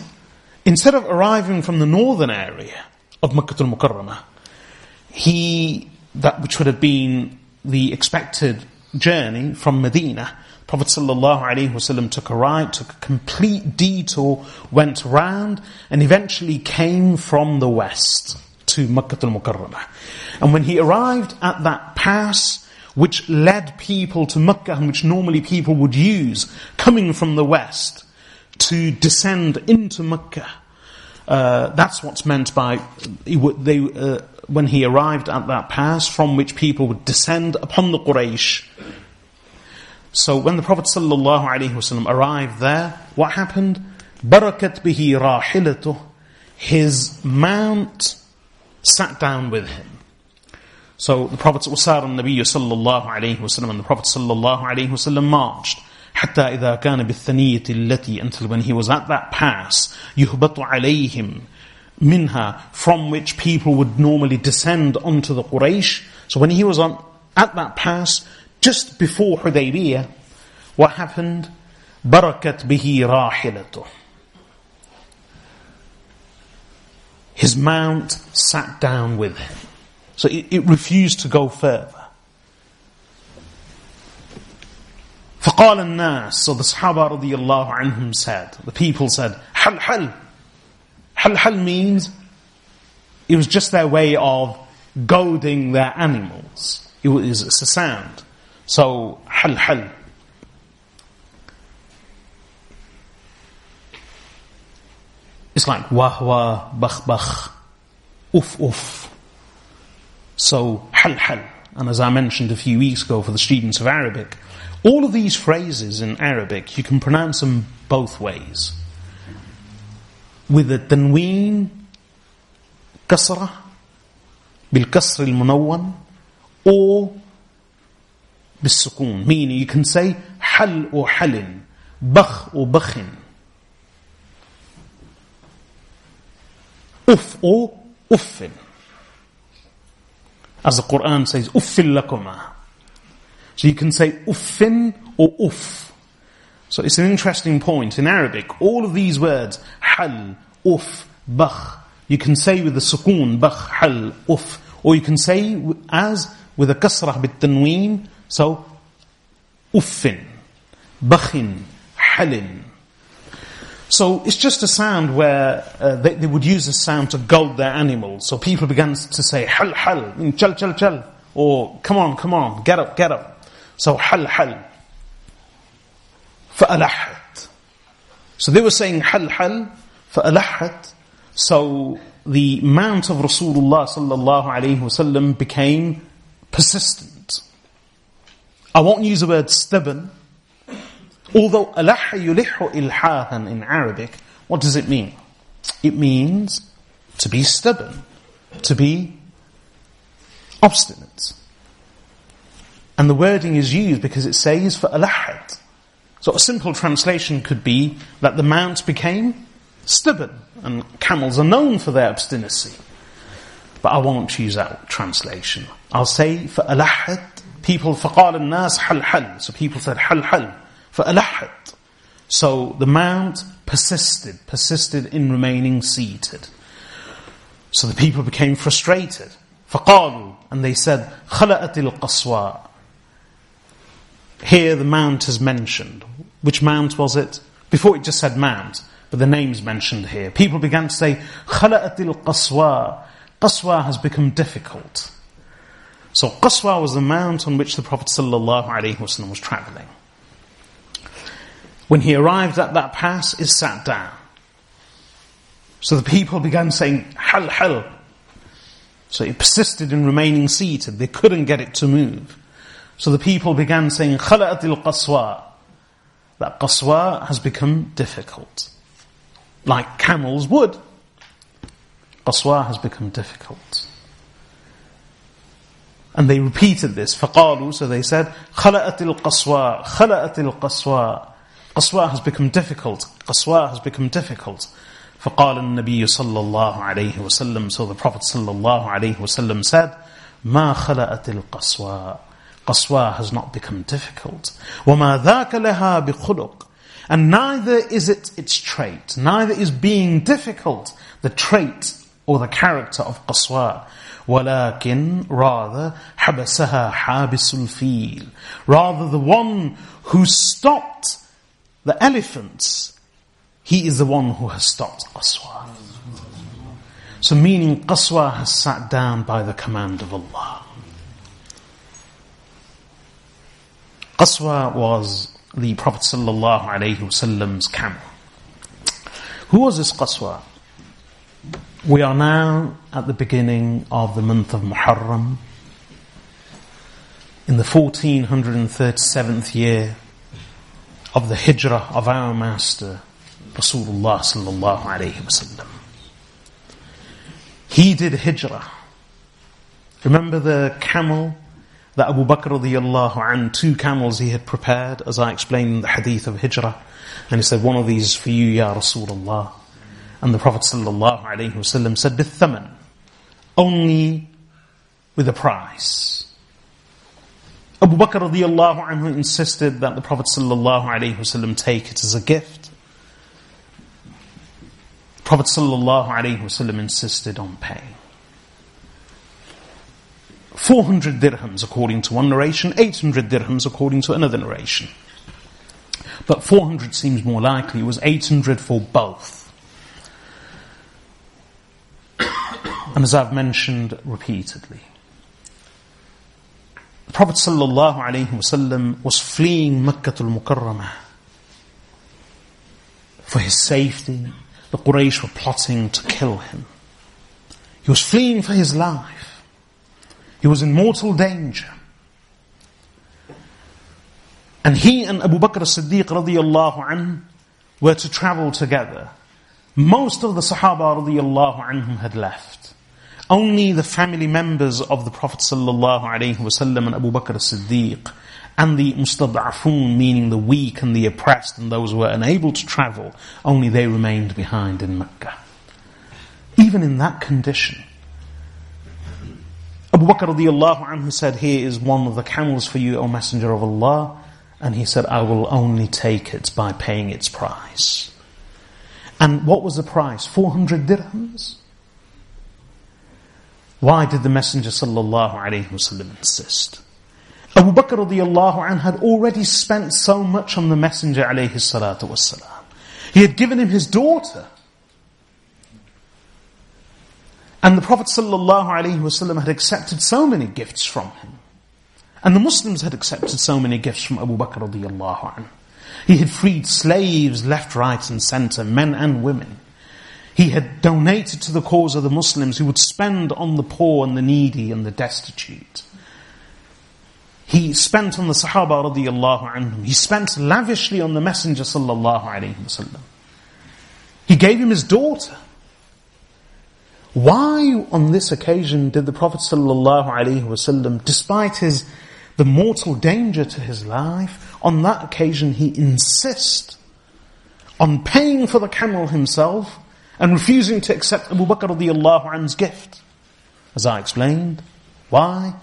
instead of arriving from the northern area of Makkah al-Mukarramah, he, that which would have been the expected journey from Medina, Prophet ﷺ took a right, took a complete detour, went round, and eventually came from the west to Makkah al-Mukarramah. And when he arrived at that pass, which led people to Makkah and which normally people would use, coming from the west, to descend into Makkah, uh, that's what's meant by they, uh, when he arrived at that pass from which people would descend upon the Quraysh so when the Prophet ﷺ arrived there, what happened? Barakat bihi rahilatuh. His mount sat down with him. So the Prophet وسار النبي صلى الله عليه وسلم and the Prophet صلى الله عليه وسلم marched حتى إذا كان بالثنية التي until when he was at that pass يهبط عليهم منها from which people would normally descend onto the Quraysh. So when he was on at that pass, just before Hudaybiyah, what happened? Barakat bihi rahilatuh. His mount sat down with him. So it, it refused to go further. فقال الناس so the Sahaba رضي الله عنهم said the people said حل حل حل حل means it was just their way of goading their animals it was it's a sound so, hal hal. It's like wah wah, bakh bakh, uff uff. So, hal hal. And as I mentioned a few weeks ago for the students of Arabic, all of these phrases in Arabic, you can pronounce them both ways. With the tanween, kasra, bil kasr al munawwan, or bil sukun, meaning you can say hal or halin, bakh or bakhin, uf or uffin. As the Quran says, uffin lakuma. So you can say uffin or uff. So it's an interesting point. In Arabic, all of these words, hal, uff, bakh, you can say with the sukoon, bakh, hal, uff, or you can say as with a kasrah bit tanween, so uffin, bakhin, halin. So it's just a sound where uh, they, they, would use this sound to goad their animals. So people began to say, hal, hal, chal, chal, chal, or come on, come on, get up, get up. So hal hal. فألحت. So they were saying hal hal, فألحت. So the mount of Rasulullah sallallahu alayhi wasallam became persistent. I won't use the word stubborn. Although alaha yulihu ilhahan in Arabic, what does it mean? It means to be stubborn, to be obstinate. And the wording is used because it says for alahad. So a simple translation could be that the mount became stubborn, and camels are known for their obstinacy. But I won't use that translation. I'll say for alahad people فقال الناس حل حل so people said حل حل فألحت so the mount persisted persisted in remaining seated so the people became frustrated فقالوا and they said خلأت القصواء here the mount is mentioned. Which mount was it? Before it just said mount, but the name's mentioned here. People began to say, Khala'atil Qaswa. Qaswa has become difficult. So Qaswa was the mount on which the Prophet ﷺ was travelling. When he arrived at that pass, he sat down. So the people began saying, Hal, Hal. So he persisted in remaining seated. They couldn't get it to move. So the people began saying, Khala'at al-Qaswa. That Qaswa has become difficult. Like camels would. Qaswa has become difficult. And they repeated this. فقالوا, so they said, خلأت القصوى, خلأت القصوى. Qaswa has become difficult. Qaswa has become difficult. فقال النبي صلى الله عليه وسلم So the Prophet صلى الله عليه وسلم said, ما خلأت القصوى. Qaswa has not become difficult. وما ذاك لها بخلق. And neither is it its trait, neither is being difficult the trait or the character of Qaswa. ولكن rather حبسها حابس الفيل rather the one who stopped the elephants he is the one who has stopped Qaswa so meaning Qaswa has sat down by the command of Allah Qaswa was the Prophet wasallam's camel who was this Qaswa we are now at the beginning of the month of Muharram, in the 1437th year of the hijrah of our master, Rasulullah sallallahu alayhi wasallam. He did hijrah. Remember the camel that Abu Bakr radiallahu an, two camels he had prepared, as I explained in the hadith of Hijrah, and he said, one of these for you, Ya Rasulullah. And the Prophet sallallahu alayhi wasallam said, bithaman, only with a price. Abu Bakr radiallahu anhu insisted that the Prophet sallallahu alayhi wasallam take it as a gift. The Prophet sallallahu alayhi wasallam insisted on paying. 400 dirhams according to one narration, 800 dirhams according to another narration. But 400 seems more likely, it was 800 for both. And as I've mentioned repeatedly, the Prophet ﷺ was fleeing Makkah al-Mukarramah for his safety. The Quraysh were plotting to kill him. He was fleeing for his life. He was in mortal danger. And he and Abu Bakr as-Siddiq radiallahu anhu were to travel together. Most of the Sahaba radiallahu anhum had left. Only the family members of the Prophet ﷺ and Abu Bakr as-Siddiq and the mustad'afun, meaning the weak and the oppressed and those who were unable to travel, only they remained behind in Mecca. Even in that condition, Abu Bakr radiallahu anhu said, here is one of the camels for you, O Messenger of Allah. And he said, I will only take it by paying its price. And what was the price? 400 dirhams? Why did the Messenger sallallahu alaihi wasallam insist? Abu Bakr radiallahu anh had already spent so much on the Messenger alayhi salatu wasalam. He had given him his daughter. And the Prophet wasallam had accepted so many gifts from him. And the Muslims had accepted so many gifts from Abu Bakr radiallahu anh. He had freed slaves left, right and center, men and women. He had donated to the cause of the Muslims who would spend on the poor and the needy and the destitute. He spent on the Sahaba radiallahu anhum. He spent lavishly on the Messenger sallallahu alayhi wasallam. He gave him his daughter. Why on this occasion did the Prophet wasallam, despite his, the mortal danger to his life, on that occasion he insist on paying for the camel himself and refusing to accept Abu Bakr radiallahu anhu's gift. As I explained. Why?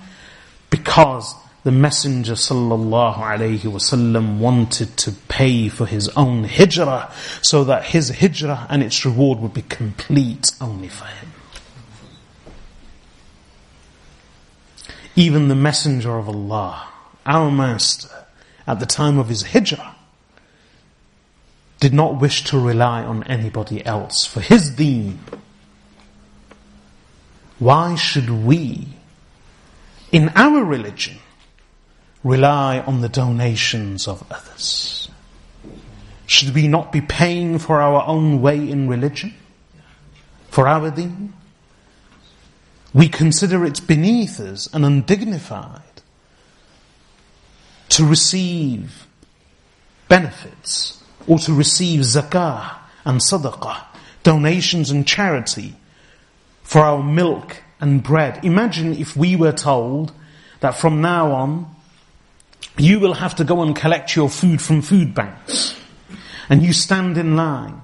Because the Messenger sallallahu alayhi wasallam wanted to pay for his own hijrah so that his hijrah and its reward would be complete only for him. Even the Messenger of Allah, our Master, at the time of his hijrah did not wish to rely on anybody else for his deen. Why should we, in our religion, rely on the donations of others? Should we not be paying for our own way in religion? For our deen? We consider it beneath us and undignified to receive benefits or to receive zakah and sadaqah, donations and charity for our milk and bread. Imagine if we were told that from now on, you will have to go and collect your food from food banks. And you stand in line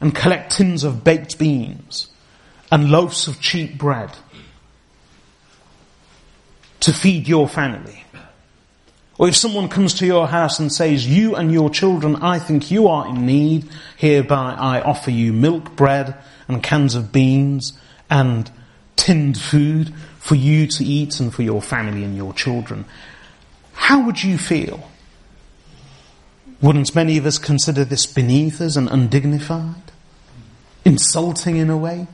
and collect tins of baked beans and loaves of cheap bread to feed your family. Or if someone comes to your house and says, you and your children, I think you are in need, hereby I offer you milk, bread, and cans of beans, and tinned food for you to eat and for your family and your children. How would you feel? Wouldn't many of us consider this beneath us and undignified? Insulting in a way?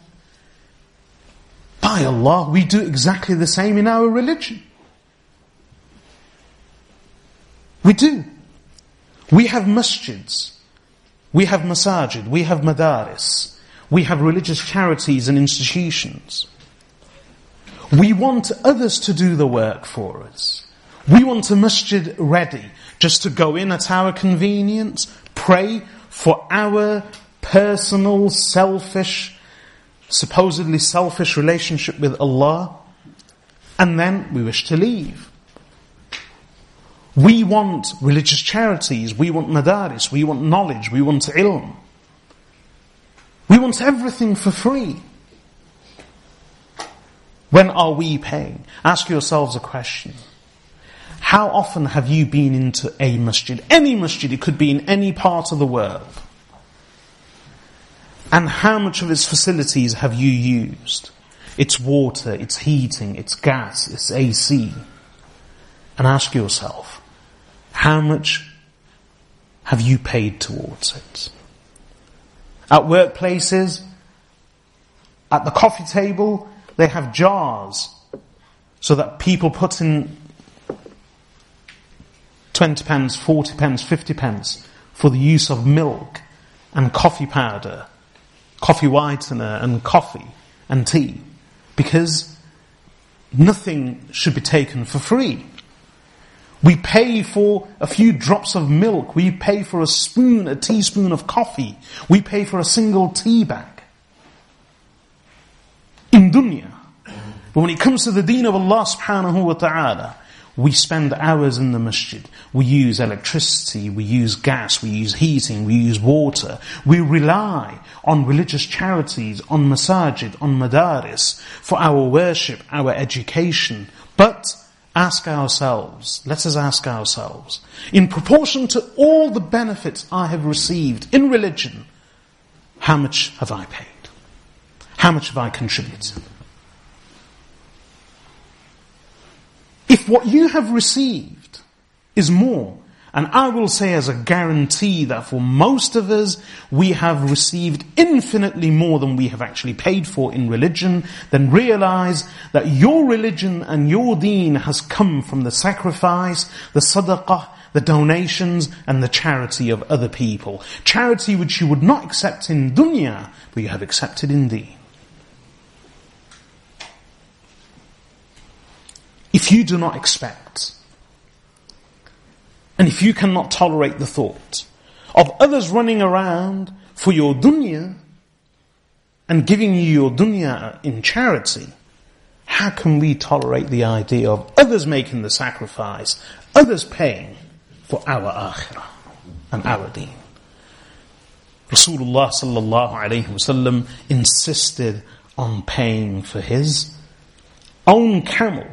By Allah, we do exactly the same in our religion. We do. We have masjids. We have masajid. We have madaris. We have religious charities and institutions. We want others to do the work for us. We want a masjid ready just to go in at our convenience, pray for our personal, selfish, supposedly selfish relationship with Allah, and then we wish to leave. We want religious charities, we want madaris, we want knowledge, we want ilm. We want everything for free. When are we paying? Ask yourselves a question. How often have you been into a masjid? Any masjid, it could be in any part of the world. And how much of its facilities have you used? It's water, it's heating, it's gas, it's AC. And ask yourself, how much have you paid towards it? At workplaces, at the coffee table, they have jars so that people put in 20 pence, 40 pence, 50 pence for the use of milk and coffee powder, coffee whitener uh, and coffee and tea. Because nothing should be taken for free. We pay for a few drops of milk. We pay for a spoon, a teaspoon of coffee. We pay for a single tea bag. In dunya. But when it comes to the deen of Allah subhanahu wa ta'ala, we spend hours in the masjid. We use electricity, we use gas, we use heating, we use water. We rely on religious charities, on masajid, on madaris for our worship, our education. But ask ourselves, let us ask ourselves, in proportion to all the benefits I have received in religion, how much have I paid? How much have I contributed? If what you have received is more and I will say as a guarantee that for most of us, we have received infinitely more than we have actually paid for in religion, then realize that your religion and your deen has come from the sacrifice, the sadaqah, the donations, and the charity of other people. Charity which you would not accept in dunya, but you have accepted in deen. If you do not expect and if you cannot tolerate the thought of others running around for your dunya and giving you your dunya in charity, how can we tolerate the idea of others making the sacrifice, others paying for our akhirah and our deen? Rasulullah sallallahu alayhi wasallam insisted on paying for his own camel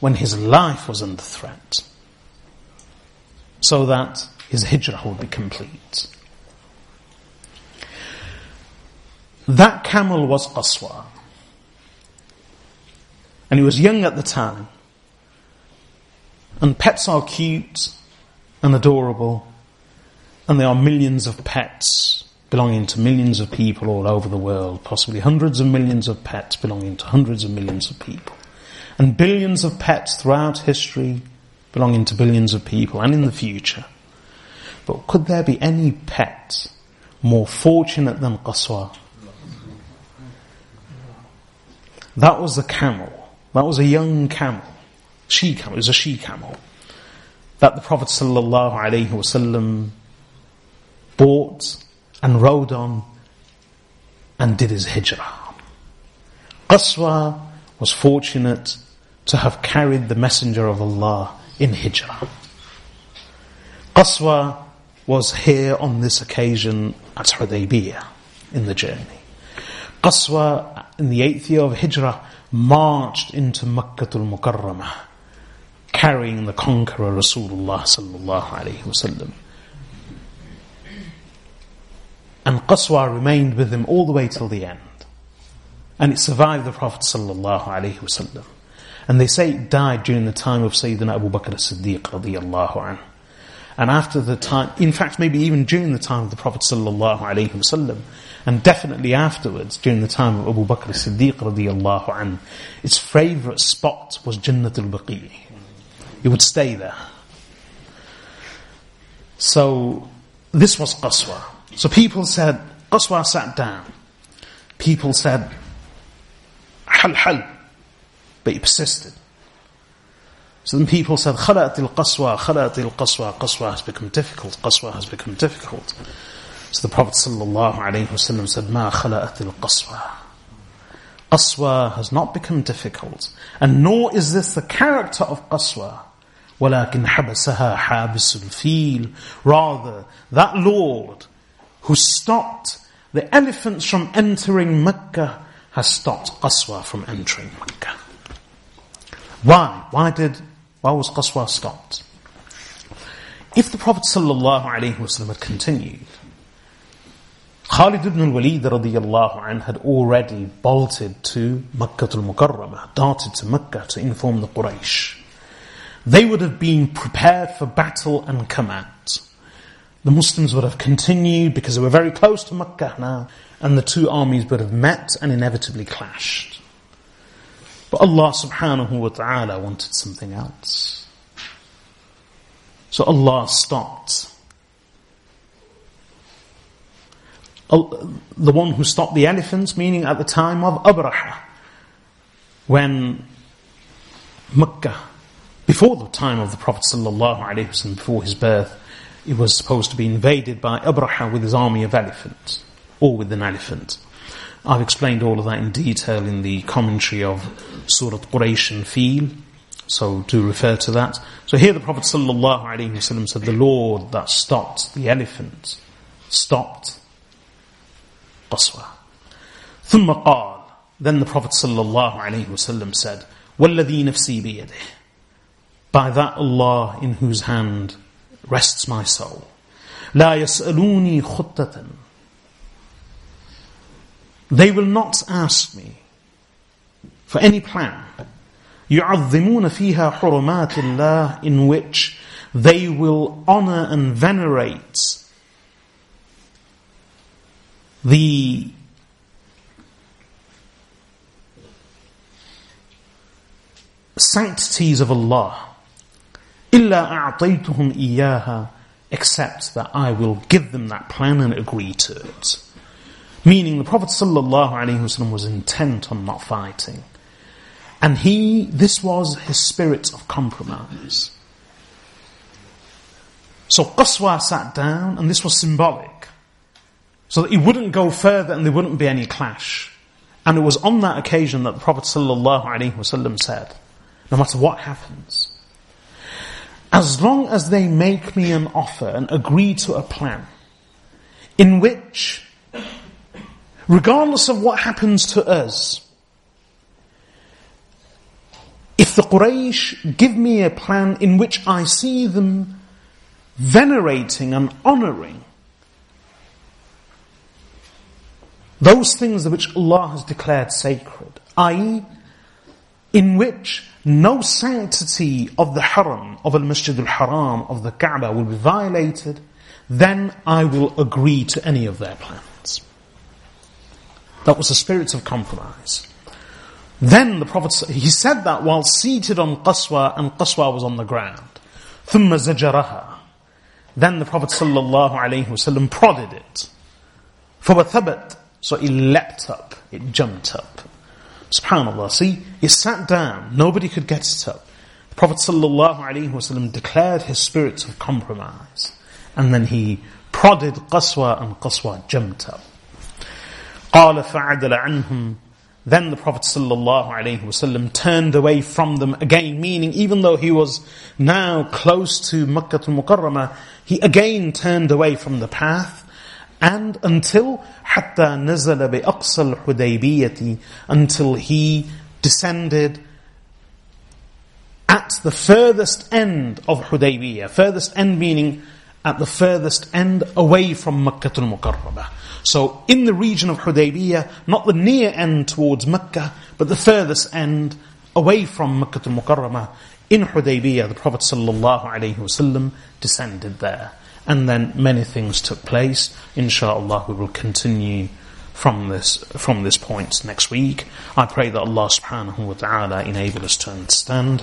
when his life was under threat so that his hijrah would be complete. That camel was Qaswa. And he was young at the time. And pets are cute. and adorable, and there are millions of pets belonging to millions of people all over the world, possibly hundreds of millions of pets belonging to hundreds of millions of people, and billions of pets throughout history belonging to billions of people and in the future. But could there be any pet more fortunate than Qaswa? That was a camel. That was a young camel. She camel. It was a she camel. That the Prophet wasallam bought and rode on and did his hijrah. Qaswa was fortunate to have carried the messenger of Allah in hijrah. Qaswa was here on this occasion at Hudaybiyah in the journey. Qaswa in the eighth year of hijrah marched into Makkah Makkatul Mukarramah carrying the conqueror Rasulullah sallallahu alaihi wasallam. And Qaswa remained with him all the way till the end. And it survived the Prophet sallallahu alaihi wasallam. And they say it died during the time of Sayyidina Abu Bakr as-Siddiq radiyallahu anhu. And after the time, in fact maybe even during the time of the Prophet sallallahu alaihi wasallam, and definitely afterwards, during the time of Abu Bakr as-Siddiq radiyallahu anhu, its favourite spot was Jannat al-Baqi. It would stay there. So, this was Qaswa. So people said, Qaswa sat down. People said, hal hal. But he persisted. So then people said, خلأت القصوى, خلأت القصوى, Qaswa has become difficult, Qaswa has become difficult. So the Prophet ﷺ said, ما خلأت القصوى. Qaswa has not become difficult. And nor is this the character of Qaswa. ولكن حبسها حابس الفيل. Rather, that Lord who stopped the elephants from entering Mecca has stopped Qaswa from entering Mecca. Why? Why did, why was Qaswa stopped? If the Prophet ﷺ had continued, Khalid ibn al-Walid radiallahu anh had already bolted to Makkah al-Mukarramah, darted to Mecca to inform the Quraysh. They would have been prepared for battle and command. The Muslims would have continued because they were very close to Makkah now, and the two armies would have met and inevitably clashed. But Allah subhanahu wa ta'ala wanted something else. So Allah stopped. The one who stopped the elephants, meaning at the time of Abraha, when Mecca, before the time of the Prophet sallallahu alaihi wasallam, before his birth, it was supposed to be invaded by Abraha with his army of elephants, or with an elephant. I've explained all of that in detail in the commentary of Surah Quraysh and Fil, so do refer to that. So here the Prophet ﷺ said, The Lord that stopped the elephant stopped Qaswa. ثم قال, then the Prophet ﷺ said, وَالَّذِي نَفْسِي بِيَدِهِ By that Allah in whose hand rests my soul. لَا يَسْأَلُونِي خُطَّةً They will not ask me for any plan. يعظمون فيها حرمات الله in which they will honor and venerate the sanctities of Allah إِلَّا أَعْطَيْتُهُمْ إِيَّاهَا Except that I will give them that plan and agree to it. Meaning the Prophet ﷺ was intent on not fighting. And he, this was his spirit of compromise. So Qaswa sat down and this was symbolic. So that he wouldn't go further and there wouldn't be any clash. And it was on that occasion that the Prophet ﷺ said, no matter what happens, as long as they make me an offer and agree to a plan in which, regardless of what happens to us, if the Quraysh give me a plan in which I see them venerating and honoring those things which Allah has declared sacred, i.e., in which no sanctity of the haram, of al-masjid al-haram, of the Kaaba will be violated, then I will agree to any of their plans. That was the spirit of compromise. Then the Prophet, he said that while seated on Qaswa and Qaswa was on the ground. ثُمَّ زَجَرَهَا Then the Prophet sallallahu alayhi wasallam prodded it. فَوَثَبَتْ So it leapt up, it jumped up. Subhanallah, see, it sat down, nobody could get it up. The Prophet sallallahu alayhi wasallam declared his spirits of compromise. And then he prodded Qaswa and Qaswa jumped up. قال فعدل عنهم then the Prophet ﷺ turned away from them again, meaning even though he was now close to Makkah al-Mukarramah, he again turned away from the path, and until حتى نزل بأقصى الحديبية until he descended at the furthest end of Hudaybiyah. Furthest end meaning at the furthest end away from Makkah al-Mukarramah. So in the region of Hudaybiyah, not the near end towards Mecca, but the furthest end away from Mecca al-Mukarramah, in Hudaybiyah, the Prophet ﷺ descended there. And then many things took place. Inshallah, we will continue from this from this point next week. I pray that Allah subhanahu wa ta'ala enable us to understand.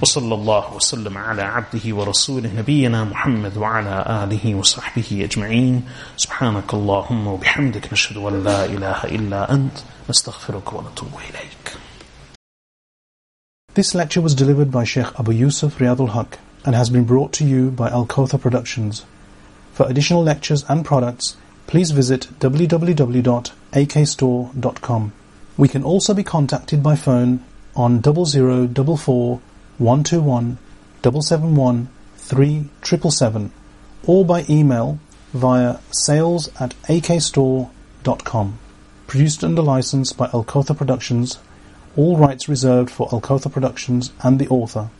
وصلى الله وسلم على عبده ورسوله نبينا محمد وعلى آله وصحبه أجمعين سبحانك اللهم وبحمدك نشهد أن لا إله إلا أنت نستغفرك ونتوب إليك This lecture was delivered by Sheikh Abu Yusuf Riyadul Haq and has been brought to you by Al-Kawthar Productions. For additional lectures and products, please visit www.akstore.com. We can also be contacted by phone on 0044 121 771 3777 or by email via sales at akstore.com. Produced under license by Al-Kawthar Productions, all rights reserved for Al-Kawthar Productions and the author.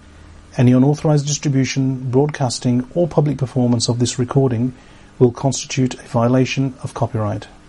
Any unauthorized distribution, broadcasting, or public performance of this recording will constitute a violation of copyright.